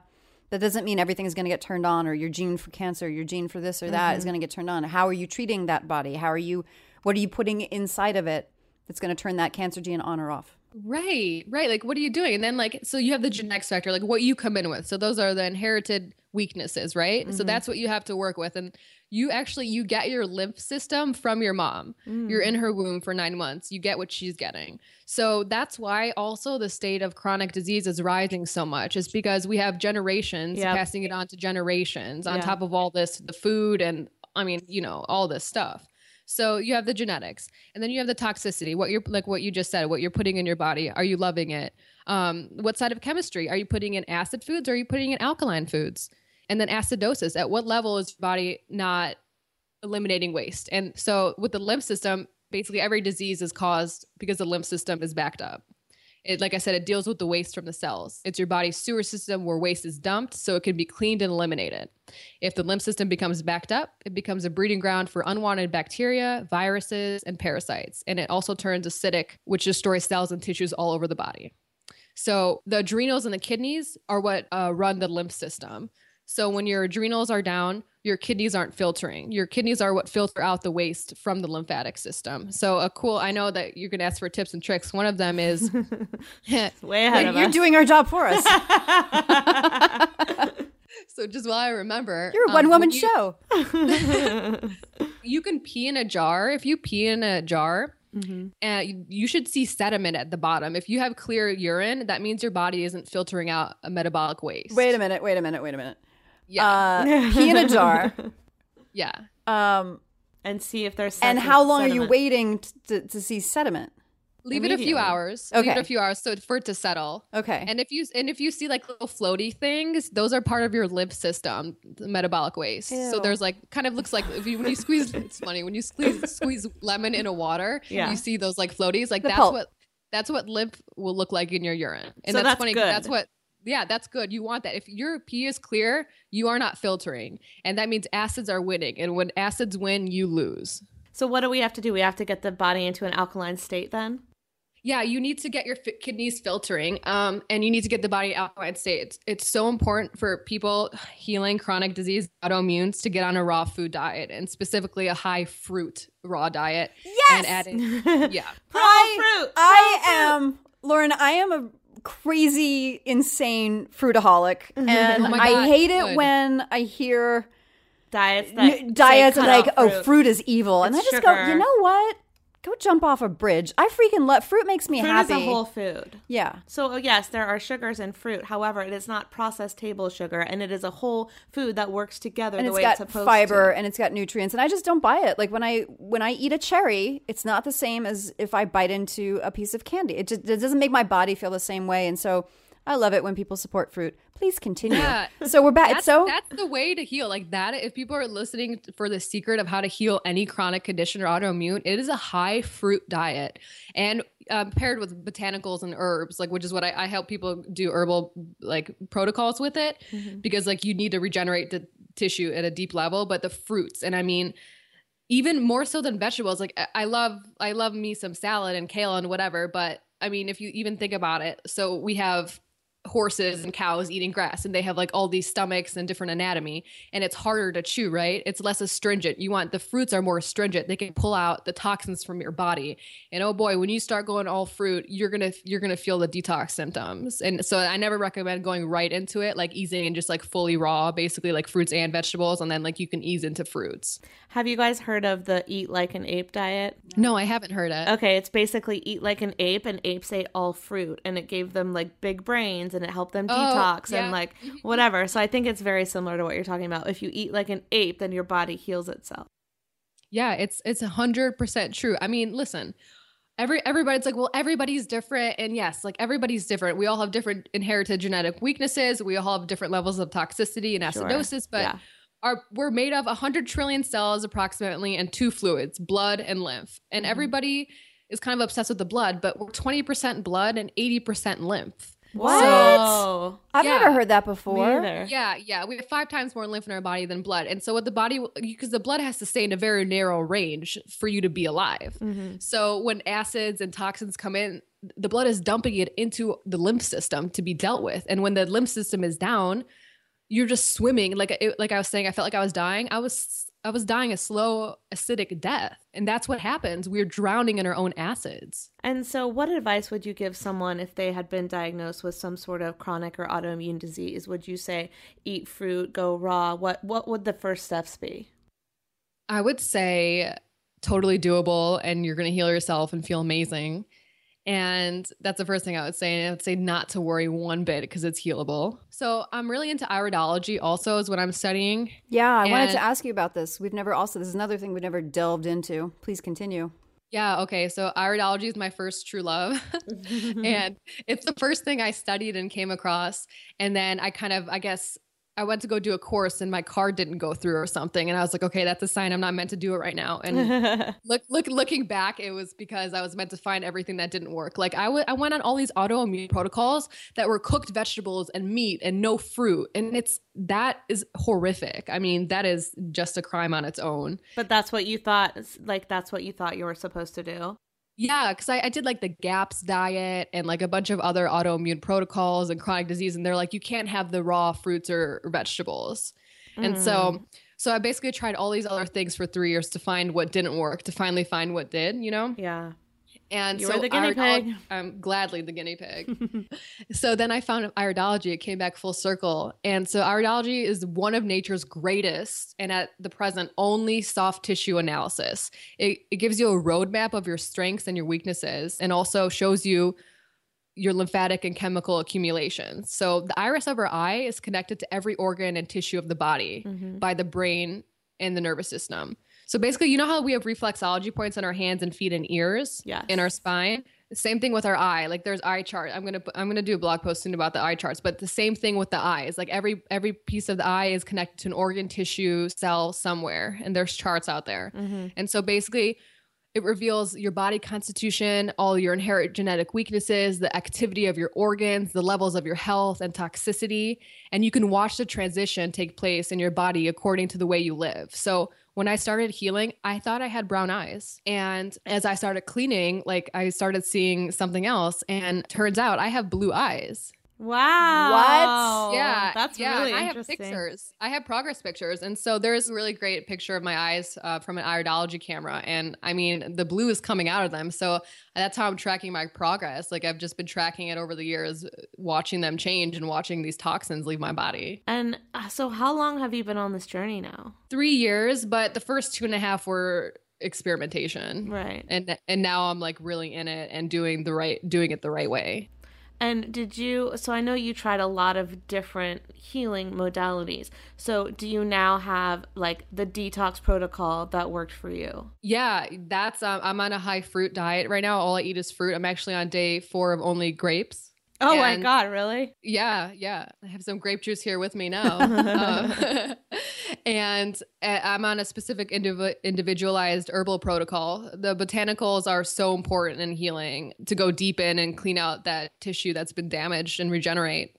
That doesn't mean everything is going to get turned on, or your gene for cancer, your gene for this or that is Mhm. going to get turned on. How are you treating that body? How are you? What are you putting inside of it that's going to turn that cancer gene on or off? Right, right. Like, what are you doing? And then, like, so you have the genetics factor, like what you come in with. So those are the inherited weaknesses, right? So Mhm. that's what you have to work with. And you actually you get your lymph system from your mom. You're Mm. in her womb for nine months. You get what she's getting. So that's why also the state of chronic disease is rising so much. Is because we have generations Yep. passing it on to generations on Yeah. top of all this, the food and I mean, you know, all this stuff. So you have the genetics, and then you have the toxicity. What you're like, what you just said, what you're putting in your body. Are you loving it? Um, what side of chemistry are you putting in? Acid foods? Or are you putting in alkaline foods? And then acidosis. At what level is your body not eliminating waste? And so with the lymph system, basically every disease is caused because the lymph system is backed up. It, like I said, it deals with the waste from the cells. It's your body's sewer system where waste is dumped so it can be cleaned and eliminated. If the lymph system becomes backed up, it becomes a breeding ground for unwanted bacteria, viruses, and parasites. And it also turns acidic, which destroys cells and tissues all over the body. So the adrenals and the kidneys are what uh, run the lymph system. So when your adrenals are down, your kidneys aren't filtering. Your kidneys are what filter out the waste from the lymphatic system. So a cool, I know that you're gonna ask for tips and tricks. One of them is [LAUGHS] [LAUGHS] way ahead of You're us. doing our job for us. [LAUGHS] so just while I remember, You're a um, one woman you- show. you can pee in a jar. If you pee in a jar, Mm-hmm. uh, you, you should see sediment at the bottom. If you have clear urine, that means your body isn't filtering out a metabolic waste. wait a minute. Wait a minute. Wait a minute. Yeah. Uh, [LAUGHS] pee in a jar. Yeah. Um, and see if there's and how long are you waiting t- to, to see sediment? Leave it a few Immediately. hours. Leave it Okay. a few hours so for it to settle. Okay. And if you and if you see like little floaty things, those are part of your lymph system, the metabolic waste. So there's like kind of looks like if you when you squeeze [LAUGHS] it's funny when you squeeze squeeze lemon in a water, Yeah. you see those like floaties. Like The that's pulp. what that's what lymph will look like in your urine. And So that's, that's funny. 'cause good. That's what yeah, that's good. You want that. If your pee is clear, you are not filtering. And that means acids are winning. And when acids win, you lose. So what do we have to do? We have to get the body into an alkaline state then? Yeah, you need to get your fi- kidneys filtering, um, and you need to get the body alkaline state. It's, it's so important for people healing chronic disease, autoimmunes, to get on a raw food diet, and specifically a high fruit raw diet. And Yes! adding, [LAUGHS] yeah, I, fruit. I am, Lauren, I am a crazy, insane fruitaholic. Mm-hmm. And Oh I hate it good. when I hear Diets that n- diets like, oh, fruit. fruit is evil. And It's I just go, sugar. you know what? Go jump off a bridge. I freaking love fruit makes me Fruit happy. is a whole food. yeah. So uh, yes, there are sugars in fruit. However, it is not processed table sugar, and it is a whole food that works together and the it's way got it's supposed fiber to. and it's got nutrients and i just don't buy it like when i when i eat a cherry it's not the same as if i bite into a piece of candy it just it doesn't make my body feel the same way and so i love it when people support fruit please continue Yeah. so we're back that's, so that's the way to heal. Like that, if people are listening for the secret of how to heal any chronic condition or autoimmune, it is a high fruit diet and um, paired with botanicals and herbs, like which is what I, I help people do herbal like protocols with it because like you need to regenerate the tissue at a deep level. But the fruits, and I mean, even more so than vegetables. Like I love, I love me some salad and kale and whatever. But I mean, if you even think about it, so we have horses and cows eating grass and they have like all these stomachs and different anatomy and it's harder to chew right? It's less astringent. You want the fruits are more astringent. They can pull out the toxins from your body. And oh boy when you start going all fruit you're gonna you're gonna feel the detox symptoms. And so i never recommend going right into it like easing and just like fully raw basically like fruits and vegetables and then like you can ease into fruits. Have you guys heard of the eat like an ape diet? no i haven't heard it. Okay, it's basically eat like an ape, and apes ate all fruit, and it gave them like big brains, and it helped them Oh, detox yeah. and like [LAUGHS] whatever. So I think it's very similar to what you're talking about. If you eat like an ape, then your body heals itself. Yeah, it's it's a hundred percent true. I mean, listen, every everybody's like, well, everybody's different, and yes, like everybody's different. We all have different inherited genetic weaknesses. We all have different levels of toxicity and Sure. acidosis, but Yeah. our we're made of hundred trillion cells approximately, and two fluids, blood and lymph. And Mm-hmm. everybody is kind of obsessed with the blood, but we're twenty percent blood and eighty percent lymph. What? Whoa. I've Yeah. never heard that before. either. Yeah, yeah. We have five times more lymph in our body than blood. And so, what the body, because the blood has to stay in a very narrow range for you to be alive. Mm-hmm. So, when acids and toxins come in, the blood is dumping it into the lymph system to be dealt with. And when the lymph system is down, you're just swimming. Like, it, like I was saying, I felt like I was dying. I was, I was dying a slow acidic death. And that's what happens. We're drowning in our own acids. And so, what advice would you give someone if they had been diagnosed with some sort of chronic or autoimmune disease? Would you say eat fruit, go raw? What What would the first steps be? I would say totally doable and you're going to heal yourself and feel amazing. And that's the first thing I would say. And I would say not to worry one bit because it's healable. So I'm really into iridology also is what I'm studying. Yeah, I wanted to ask you about this. We've never also, this is another thing we've never delved into. Please continue. Yeah, okay. So iridology is my first true love. [LAUGHS] [LAUGHS] and it's the first thing I studied and came across. And then I kind of, I guess, I went to go do a course and my card didn't go through or something. And I was like, okay, that's a sign I'm not meant to do it right now. And [LAUGHS] look, look, looking back, it was because I was meant to find everything that didn't work. Like I w- I went on all these autoimmune protocols that were cooked vegetables and meat and no fruit. And it's, that is horrific. I mean, that is just a crime on its own. But that's what you thought, like, that's what you thought you were supposed to do. Yeah, because I, I did like the GAPS diet and like a bunch of other autoimmune protocols and chronic disease, and they're like, you can't have the raw fruits or vegetables. And Mm. so, so I basically tried all these other things for three years to find what didn't work, to finally find what did, you know? Yeah. And You so were the guinea pig. [LAUGHS] I'm gladly the guinea pig. [LAUGHS] so then I found iridology. It came back full circle. And so iridology is one of nature's greatest and at the present only soft tissue analysis. It, it gives you a roadmap of your strengths and your weaknesses and also shows you your lymphatic and chemical accumulation. So the iris of our eye is connected to every organ and tissue of the body Mm-hmm. by the brain and the nervous system. So basically, you know how we have reflexology points on our hands and feet and ears Yes. in our spine? Same thing with our eye. Like there's eye chart. I'm gonna I'm gonna do a blog post soon about the eye charts. But the same thing with the eyes. Like every every piece of the eye is connected to an organ, tissue, cell somewhere, and there's charts out there. Mm-hmm. And so basically, it reveals your body constitution, all your inherent genetic weaknesses, the activity of your organs, the levels of your health and toxicity. And you can watch the transition take place in your body according to the way you live. So when I started healing, I thought I had brown eyes. And as I started cleaning, like I started seeing something else. And turns out I have blue eyes. Wow. What? Yeah, That's yeah. really I have pictures. I have progress pictures, and so there's a really great picture of my eyes uh, from an iridology camera, and I mean the blue is coming out of them. So that's how I'm tracking my progress. Like I've just been tracking it over the years, watching them change and watching these toxins leave my body. And uh, so, how long have you been on this journey now? Three years, but the first two and a half were experimentation, Right. and and now I'm like really in it and doing the right, doing it the right way. And did you? So I know you tried a lot of different healing modalities. So do you now have like the detox protocol that worked for you? Yeah, that's um, I'm on a high fruit diet right now. All I eat is fruit. I'm actually on day four of only grapes. Oh my god, really? Yeah, yeah. I have some grape juice here with me now. Um, [LAUGHS] [LAUGHS] and uh, I'm on a specific indiv- individualized herbal protocol. The botanicals are so important in healing to go deep in and clean out that tissue that's been damaged and regenerate.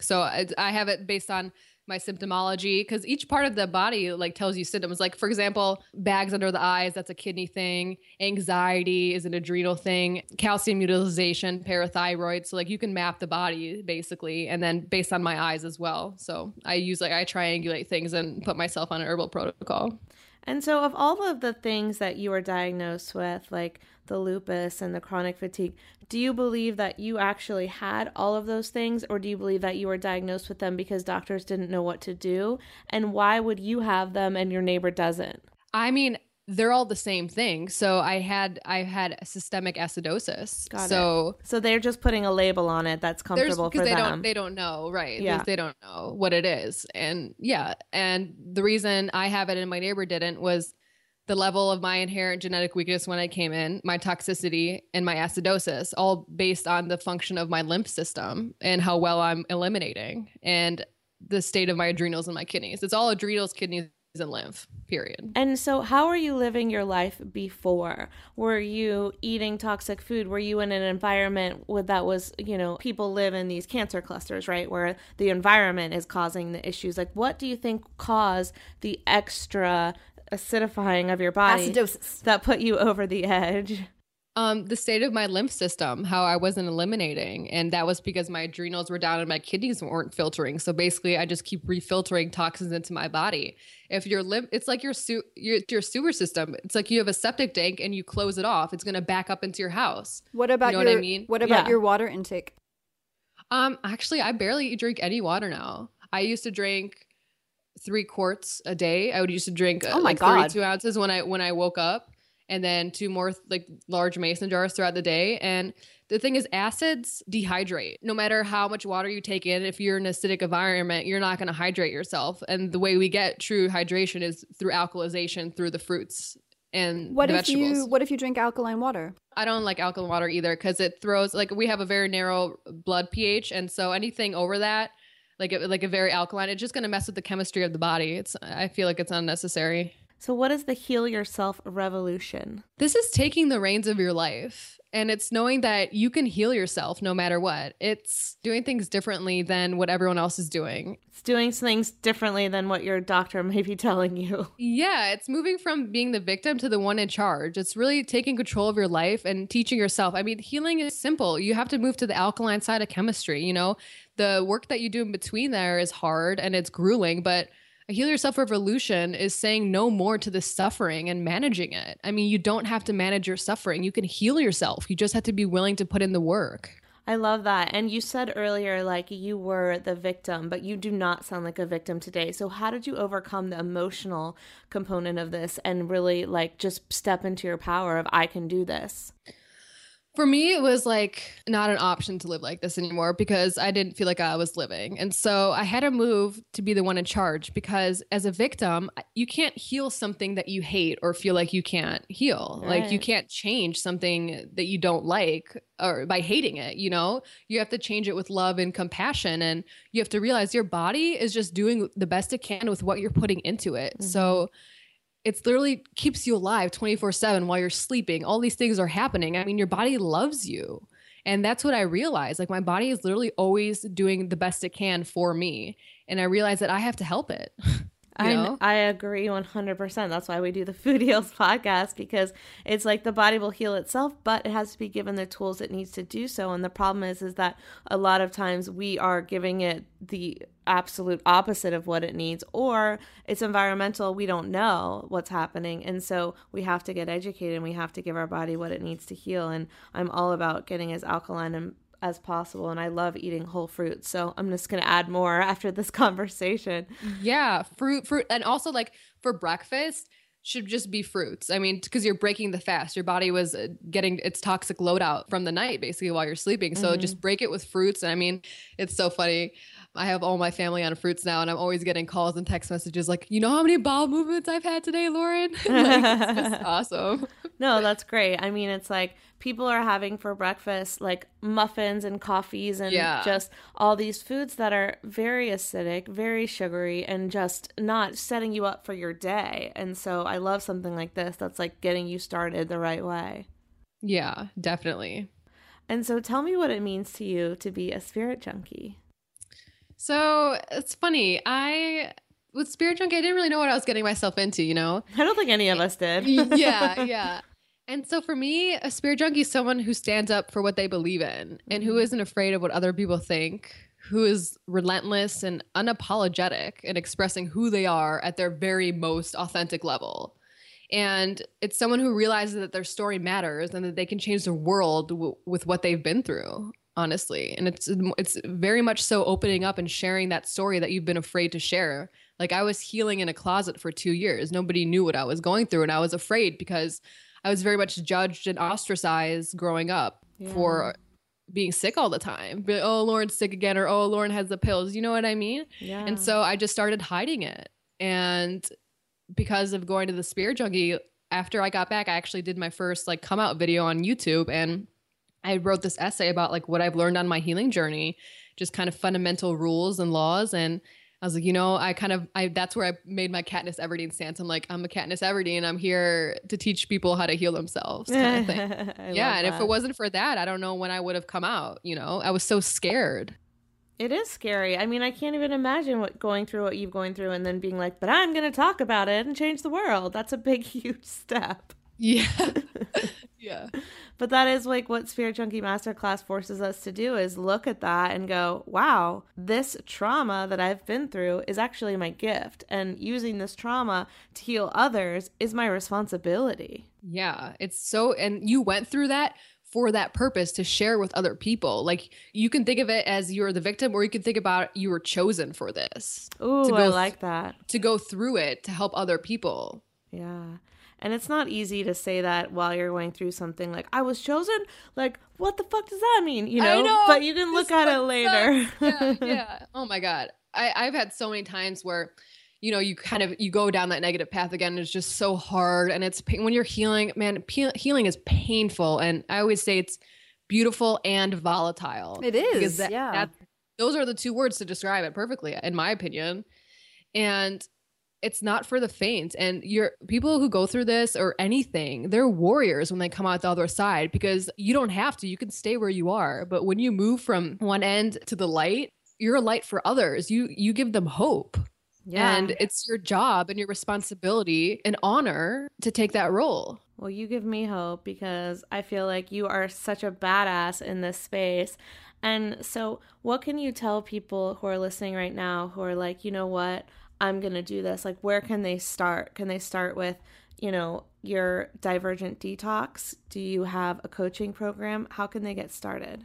So I, I have it based on my symptomology because each part of the body like tells you symptoms. Like for example bags under the eyes that's a kidney thing. Anxiety is an adrenal thing. Calcium utilization parathyroid. So like you can map the body basically and then based on my eyes as well. So i use like i triangulate things and put myself on an herbal protocol and so, of all of the things that you were diagnosed with, like the lupus and the chronic fatigue, do you believe that you actually had all of those things, or do you believe that you were diagnosed with them because doctors didn't know what to do? And why would you have them and your neighbor doesn't? I mean, they're all the same thing. So I had I had systemic acidosis. Got so it. so they're just putting a label on it that's comfortable for they them. don't they don't know right Yeah. they don't know what it is and yeah and the reason I have it and my neighbor didn't was the level of my inherent genetic weakness when I came in, my toxicity and my acidosis, all based on the function of my lymph system and how well I'm eliminating and the state of my adrenals and my kidneys. It's all adrenals, kidneys, and live, Period. And so, how were you living your life before? Were you eating toxic food? Were you in an environment with that was, you know, people live in these cancer clusters, right? Where the environment is causing the issues. Like, what do you think caused the extra acidifying of your body Acidosis. that put you over the edge? Um, the state of my lymph system, how I wasn't eliminating, and that was because my adrenals were down and my kidneys weren't filtering. So basically, I just keep refiltering toxins into my body. If your lymph, it's like your su- your, your sewer system. It's like you have a septic tank and you close it off. It's going to back up into your house. What about you know your what I mean? What about Yeah. your water intake? Um, actually, I barely drink any water now. I used to drink three quarts a day. I would used to drink uh, Oh my like God. 32 ounces when I when I woke up, and then two more like large mason jars throughout the day. And the thing is, acids dehydrate. No matter how much water you take in, if you're in an acidic environment, you're not going to hydrate yourself. And the way we get true hydration is through alkalization through the fruits and What the if vegetables. you What if you drink alkaline water? I don't like alkaline water either because it throws like we have a very narrow blood pH, and so anything over that, like a, like a very alkaline, it's just going to mess with the chemistry of the body. It's I feel like it's unnecessary. So, what is the heal yourself revolution? This is taking the reins of your life, and it's knowing that you can heal yourself no matter what. It's doing things differently than what everyone else is doing. It's doing things differently than what your doctor [LAUGHS] may be telling you. Yeah, it's moving from being the victim to the one in charge. It's really taking control of your life and teaching yourself. I mean, healing is simple. You have to move to the alkaline side of chemistry, you know? The work that you do in between there is hard and it's grueling, but a heal yourself revolution is saying no more to the suffering and managing it. I mean, you don't have to manage your suffering. You can heal yourself. You just have to be willing to put in the work. I love that. And you said earlier, like you were the victim, but you do not sound like a victim today. So, how did you overcome the emotional component of this and really like just step into your power of I can do this? For me, it was like not an option to live like this anymore because I didn't feel like I was living. And so I had to move to be the one in charge because as a victim, you can't heal something that you hate or feel like you can't heal. Like you can't change something that you don't like or by hating it, you know? You have to change it with love and compassion and you have to realize your body is just doing the best it can with what you're putting into it. So mm-hmm. It's literally keeps you alive 24 7 while you're sleeping. All these things are happening. I mean, your body loves you. And that's what I realized. Like, my body is literally always doing the best it can for me. And I realized that I have to help it. [LAUGHS] I? I agree 100%. That's why we do the [LAUGHS] Food Heals podcast because it's like the body will heal itself, but it has to be given the tools it needs to do so. And the problem is, is that a lot of times we are giving it the absolute opposite of what it needs, or it's environmental. We don't know what's happening. And so we have to get educated and we have to give our body what it needs to heal. And I'm all about getting as alkaline and as possible and I love eating whole fruits. So I'm just going to add more [LAUGHS] after this conversation. Yeah, fruit, fruit, and also like for breakfast should just be fruits. I mean, because you're breaking the fast. Your body was uh, getting its toxic load out from the night basically while you're sleeping. So Mhm. just break it with fruits. And I mean, it's so funny. I have all my family on fruits now, and I'm always getting calls and text messages like, "You know how many bowel movements I've had today, Lauren?" [LAUGHS] like, it's just [LAUGHS] awesome. No, that's great. I mean, it's like people are having for breakfast like muffins and coffees and Yeah. just all these foods that are very acidic, very sugary, and just not setting you up for your day. And so I love something like this that's like getting you started the right way. Yeah, definitely. And so tell me what it means to you to be a spirit junkie. So it's funny. I with Spirit Junkie, I didn't really know what I was getting myself into, you know? I don't think any of us did. [LAUGHS] yeah, yeah. And so for me, a spirit junkie is someone who stands up for what they believe in and who mm-hmm. isn't afraid of what other people think, who is relentless and unapologetic in expressing who they are at their very most authentic level. And it's someone who realizes that their story matters and that they can change the world w- with what they've been through, honestly. And it's it's very much so opening up and sharing that story that you've been afraid to share. Like I was healing in a closet for 2 years. Nobody knew what I was going through and I was afraid because I was very much judged and ostracized growing up Yeah. for being sick all the time. Like, oh, Lauren's sick again, or oh, Lauren has the pills. You know what I mean? Yeah. And so I just started hiding it. And because of going to the spirit junkie, after I got back, I actually did my first like come out video on YouTube and I wrote this essay about like what I've learned on my healing journey, just kind of fundamental rules and laws. And I was like, you know, I kind of I that's where I made my Katniss Everdeen stance. I'm like, I'm a Katniss Everdeen. I'm here to teach people how to heal themselves, kind of [LAUGHS] thing. Yeah, and if it wasn't for that, I don't know when I would have come out. You know, I was so scared. It is scary. I mean, I can't even imagine what going through what you've going through and then being like, but I'm going to talk about it and change the world. That's a big, [LAUGHS] huge step. Yeah. [LAUGHS] yeah. But that is like what Spirit Junkie Masterclass forces us to do is look at that and go, wow, this trauma that I've been through is actually my gift. And using this trauma to heal others is my responsibility. Yeah, it's so and you went through that for that purpose to share with other people. Like you can think of it as you're the victim or you can think about you were chosen for this. Go I like that. To go through it to help other people. Yeah. And it's not easy to say that while you're going through something like I was chosen. Like, what the fuck does that mean? You know, I know. but you can look This at it later. yeah, yeah. [LAUGHS] Oh my god. I I've had so many times where you know, you kind of you go down that negative path again. And it's just so hard, and it's pain- when you're healing. Man, pe- healing is painful, and I always say it's beautiful and volatile. It is, that, yeah. that- those are the two words to describe it perfectly, in my opinion. And it's not for the faint. And you're people who go through this or anything, they're warriors when they come out the other side because you don't have to. You can stay where you are. But when you move from one end to the light, you're a light for others. You you give them hope. Yeah. And it's your job and your responsibility and honor to take that role. Well, you give me hope because I feel like you are such a badass in this space. And so, what can you tell people who are listening right now who are like, you know what, I'm going to do this? Like, where can they start? Can they start with, you know, your divergent detox? Do you have a coaching program? How can they get started?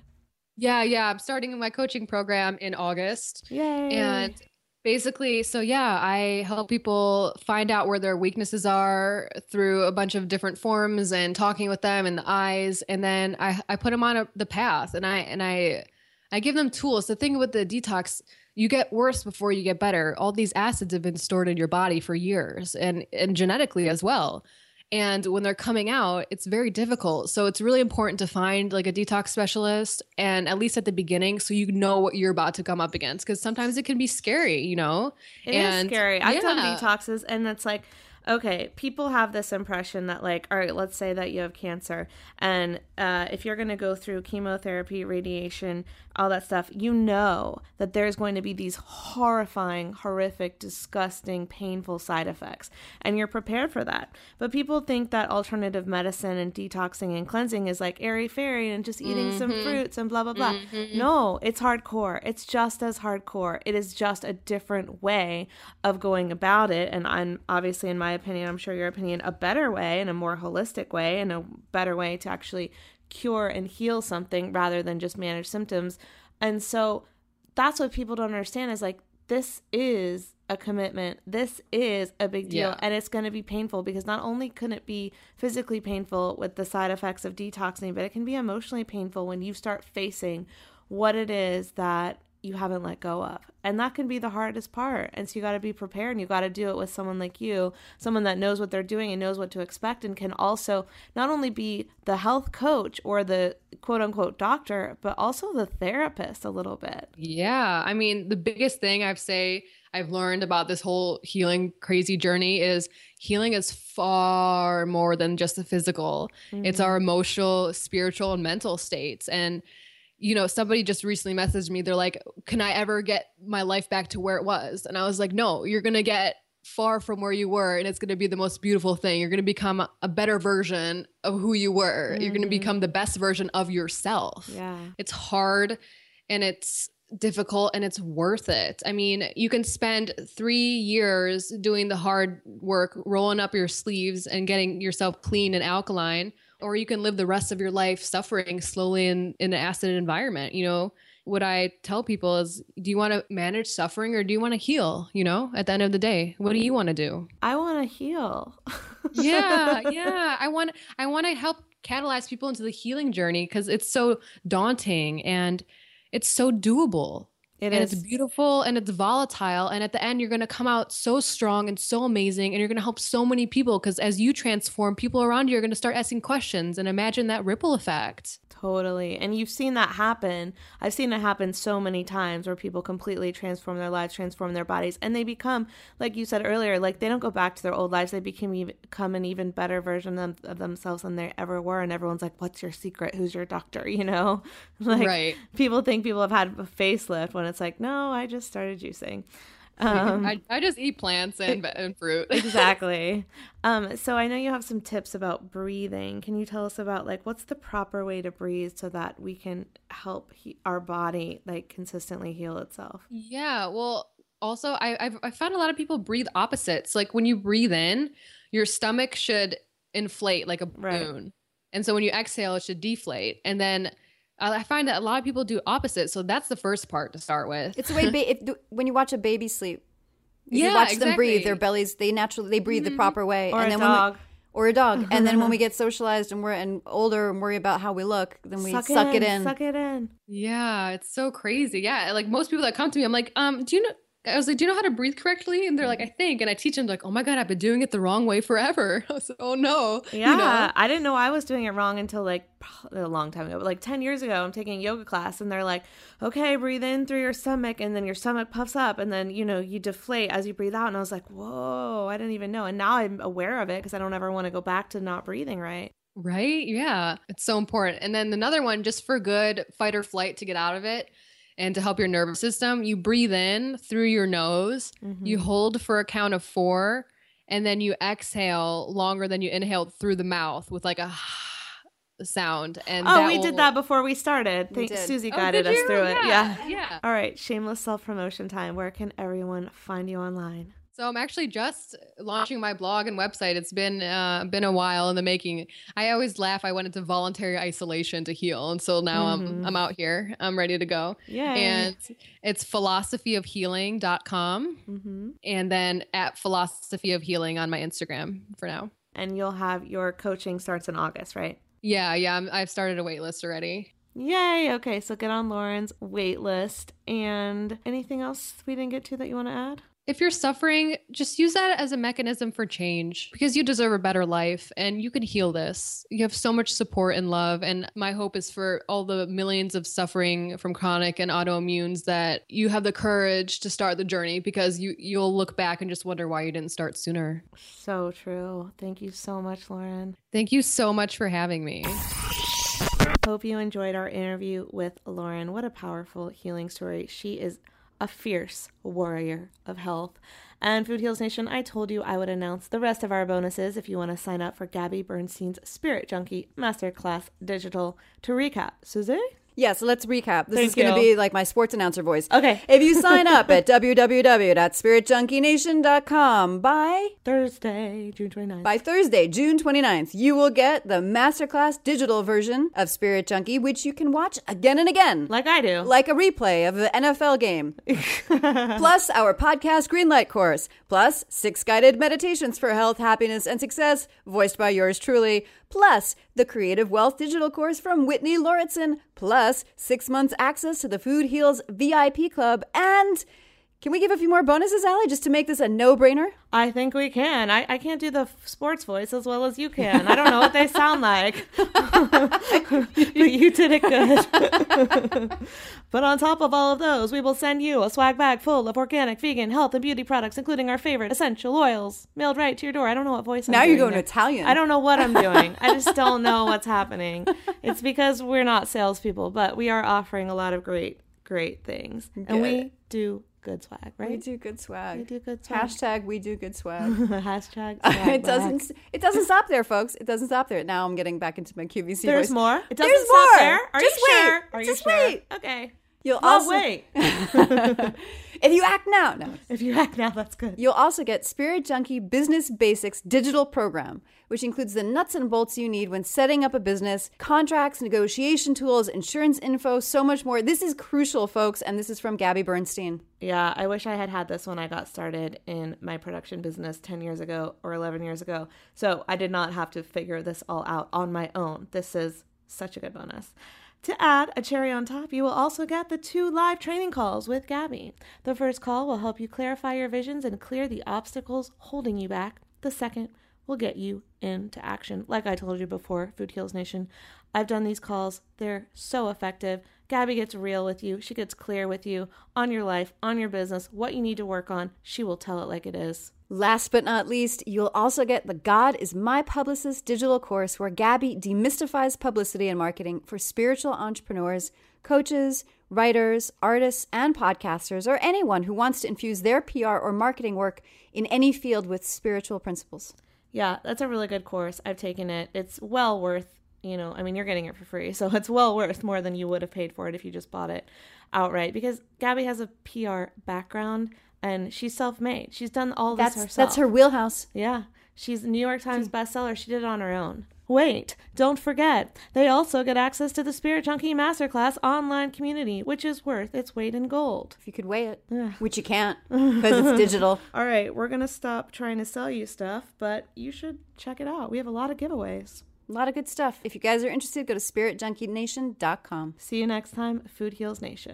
Yeah, yeah. I'm starting my coaching program in August. Yay. And basically, so yeah, I help people find out where their weaknesses are through a bunch of different forms and talking with them in the eyes. And then I, I put them on a, the path and I, and I, I give them tools. The thing with the detox, you get worse before you get better. All these acids have been stored in your body for years and, and genetically as well. And when they're coming out, it's very difficult. So it's really important to find like a detox specialist and at least at the beginning so you know what you're about to come up against because sometimes it can be scary, you know? It is and scary. I've done detoxes, and it's like, okay, people have this impression that, like, all right, let's say that you have cancer, and uh, if you're going to go through chemotherapy, radiation, all that stuff, you know that there's going to be these horrifying, horrific, disgusting, painful side effects, and you're prepared for that. But people think that alternative medicine and detoxing and cleansing is like airy fairy and just eating some Mhm. fruits and blah blah blah. Mhm. No, it's hardcore. It's just as hardcore. It is just a different way of going about it. And I'm obviously, in my opinion, I'm sure your opinion, a better way and a more holistic way and a better way to actually cure and heal something rather than just manage symptoms. And so that's what people don't understand is like, this is a commitment. This is a big deal. Yeah. And it's going to be painful because not only can it be physically painful with the side effects of detoxing, but it can be emotionally painful when you start facing what it is that you haven't let go of. And that can be the hardest part. And so you got to be prepared and you got to do it with someone like you, someone that knows what they're doing and knows what to expect and can also not only be the health coach or the quote unquote doctor, but also the therapist a little bit. Yeah. I mean, the biggest thing I've say I've learned about this whole healing crazy journey is healing is far more than just the physical. It's Mhm. our emotional, spiritual, and mental states. And you know, somebody just recently messaged me. They're like, "Can I ever get my life back to where it was?" And I was like, "No, you're going to get far from where you were and it's going to be the most beautiful thing. You're going to become a better version of who you were. Mm-hmm. You're going to become the best version of yourself." Yeah. It's hard and it's difficult and it's worth it. I mean, you can spend three years doing the hard work, rolling up your sleeves and getting yourself clean and alkaline, or you can live the rest of your life suffering slowly in, in an acid environment. You know, what I tell people is do you want to manage suffering or do you want to heal? You know, at the end of the day, what do you want to do? I want to heal. [LAUGHS] yeah, yeah. I want I want to help catalyze people into the healing journey because it's so daunting and it's so doable. It and is. it's beautiful and it's volatile. And at the end, you're going to come out so strong and so amazing. And you're going to help so many people because as you transform, people around you are going to start asking questions and imagine that ripple effect. Totally. And you've seen that happen. I've seen it happen so many times where people completely transform their lives, transform their bodies, and they become, like you said earlier, like they don't go back to their old lives. They become, become an even better version of, of themselves than they ever were. And everyone's like, what's your secret? Who's your doctor? [LAUGHS] You know? like right. people think people have had a facelift when it's like, no, I just started juicing. [LAUGHS] Um, I, I just eat plants and, and fruit. [LAUGHS] exactly. Um, so I know you have some tips about breathing. Can you tell us about like what's the proper way to breathe so that we can help he- our body like consistently heal itself? Yeah. Well, also I I've, I found a lot of people breathe opposites. Like when you breathe in, your stomach should inflate like a balloon, right. and so when you exhale, it should deflate, and then I find that a lot of people do opposite. So that's the first part to start with. It's the way [LAUGHS] ba- if, when you watch a baby sleep. If yeah, you watch exactly. them breathe, their bellies they naturally they breathe mm-hmm. the proper way. Or and a then dog. When we, or a dog. and then when [LAUGHS] we get socialized and we're and older and worry about how we look, then we suck, suck it, it in. Suck it in. Yeah, it's so crazy. Yeah, like most people that come to me, I'm like, um, do you know? I was like, "Do you know how to breathe correctly?" And they're like, mm. "I think." And I teach them like, "Oh my god, I've been doing it the wrong way forever." [LAUGHS] I was like, "Oh no." Yeah, you know? I didn't know I was doing it wrong until like a long time ago. But like ten years ago, I'm taking a yoga class, and they're like, "Okay, breathe in through your stomach, and then your stomach puffs up, and then you know you deflate as you breathe out." And I was like, "Whoa, I didn't even know." And now I'm aware of it because I don't ever want to go back to not breathing right. Right? Yeah, it's so important. And then another one, just for good fight or flight to get out of it and to help your nervous system, you breathe in through your nose, mm-hmm. you hold for a count of four, and then you exhale longer than you inhaled through the mouth with like a [SIGHS] sound. And oh, we will... did that before we started. Thanks. Susie Oh, guided did us through it. Yeah, Yeah. yeah. All right, shameless self promotion time. Where can everyone find you online? So I'm actually just launching my blog and website. It's been uh, been a while in the making. I always laugh. I went into voluntary isolation to heal, and so now Mhm. I'm I'm out here. I'm ready to go. Yeah. And it's philosophyofhealing.com mm-hmm. and then at philosophy of healing on my Instagram for now. And you'll have your coaching starts in August, right? Yeah, yeah, I'm, I've started a wait list already. Yay. Okay, so get on Lauren's wait list. And anything else we didn't get to that you want to add? If you're suffering, just use that as a mechanism for change because you deserve a better life and you can heal this. You have so much support and love. And my hope is for all the millions of suffering from chronic and autoimmunes that you have the courage to start the journey because you, you'll look back and just wonder why you didn't start sooner. So true. Thank you so much, Lauren. Thank you so much for having me. Hope you enjoyed our interview with Lauren. What a powerful healing story. She is a fierce warrior of health. And Food Heals Nation, I told you I would announce the rest of our bonuses if you want to sign up for Gabby Bernstein's Spirit Junkie Masterclass Digital. To recap, Susie? Yeah, so let's recap. This Thank is going to be like my sports announcer voice. Okay. If you sign up at [LAUGHS] www.spiritjunkienation.com by Thursday, June 29th. by Thursday, June 29th, you will get the masterclass digital version of Spirit Junkie, which you can watch again and again. Like I do. Like a replay of the NFL game. [LAUGHS] plus our podcast Greenlight course. Plus six guided meditations for health, happiness, and success, voiced by yours truly. Plus the Creative Wealth digital course from Whitney Lauritsen. Plus six months access to the Food Heals VIP Club and Can we give a few more bonuses, Allie, just to make this a no-brainer? I think we can. I, I can't do the sports voice as well as you can. I don't know what they sound like. but [LAUGHS] you did it good. [LAUGHS] but on top of all of those, we will send you a swag bag full of organic, vegan, health, and beauty products, including our favorite essential oils, mailed right to your door. I don't know what voice I'm Now you're doing going there. Italian. I don't know what I'm doing. I just don't know what's happening. It's because we're not salespeople, but we are offering a lot of great, great things. And we do good swag, right? We do good swag. We do good swag. Hashtag we do good swag. [LAUGHS] Hashtag [LAUGHS] swag it doesn't. It doesn't stop there, folks. It doesn't stop there. Now I'm getting back into my QVC There's voice. more. It doesn't There's stop more. there. Are Just you wait. sure? Are Just you sure? wait. Okay. You'll Well, also wait. [LAUGHS] [LAUGHS] if you act now. No. If you act now, that's good. You'll also get Spirit Junkie Business Basics digital program, which includes the nuts and bolts you need when setting up a business, contracts, negotiation tools, insurance info, so much more. This is crucial, folks, and this is from Gabby Bernstein. Yeah, I wish I had had this when I got started in my production business 10 years ago or 11 years ago. So I did not have to figure this all out on my own. This is such a good bonus. To add a cherry on top, you will also get the two live training calls with Gabby. The first call will help you clarify your visions and clear the obstacles holding you back. The second will get you into action. Like I told you before, Food Heals Nation, I've done these calls. They're so effective. Gabby gets real with you. She gets clear with you on your life, on your business, what you need to work on. She will tell it like it is. Last but not least, you'll also get the God is My Publicist digital course where Gabby demystifies publicity and marketing for spiritual entrepreneurs, coaches, writers, artists, and podcasters, or anyone who wants to infuse their PR or marketing work in any field with spiritual principles. Yeah, that's a really good course. I've taken it. It's well worth, you know, I mean, you're getting it for free. [LAUGHS] So it's well worth more than you would have paid for it if you just bought it outright because Gabby has a PR background and she's self-made. She's done all this That's herself. that's her wheelhouse. Yeah. She's a New York Times bestseller. She did it on her own. Wait, don't forget. They also get access to the Spirit Junkie Masterclass online community, which is worth its weight in gold. If you could weigh it, which you can't because it's [LAUGHS] digital. All right, we're going to stop trying to sell you stuff, but you should check it out. We have a lot of giveaways. A lot of good stuff. If you guys are interested, go to spiritjunkienation.com. See you next time, Food Heals Nation.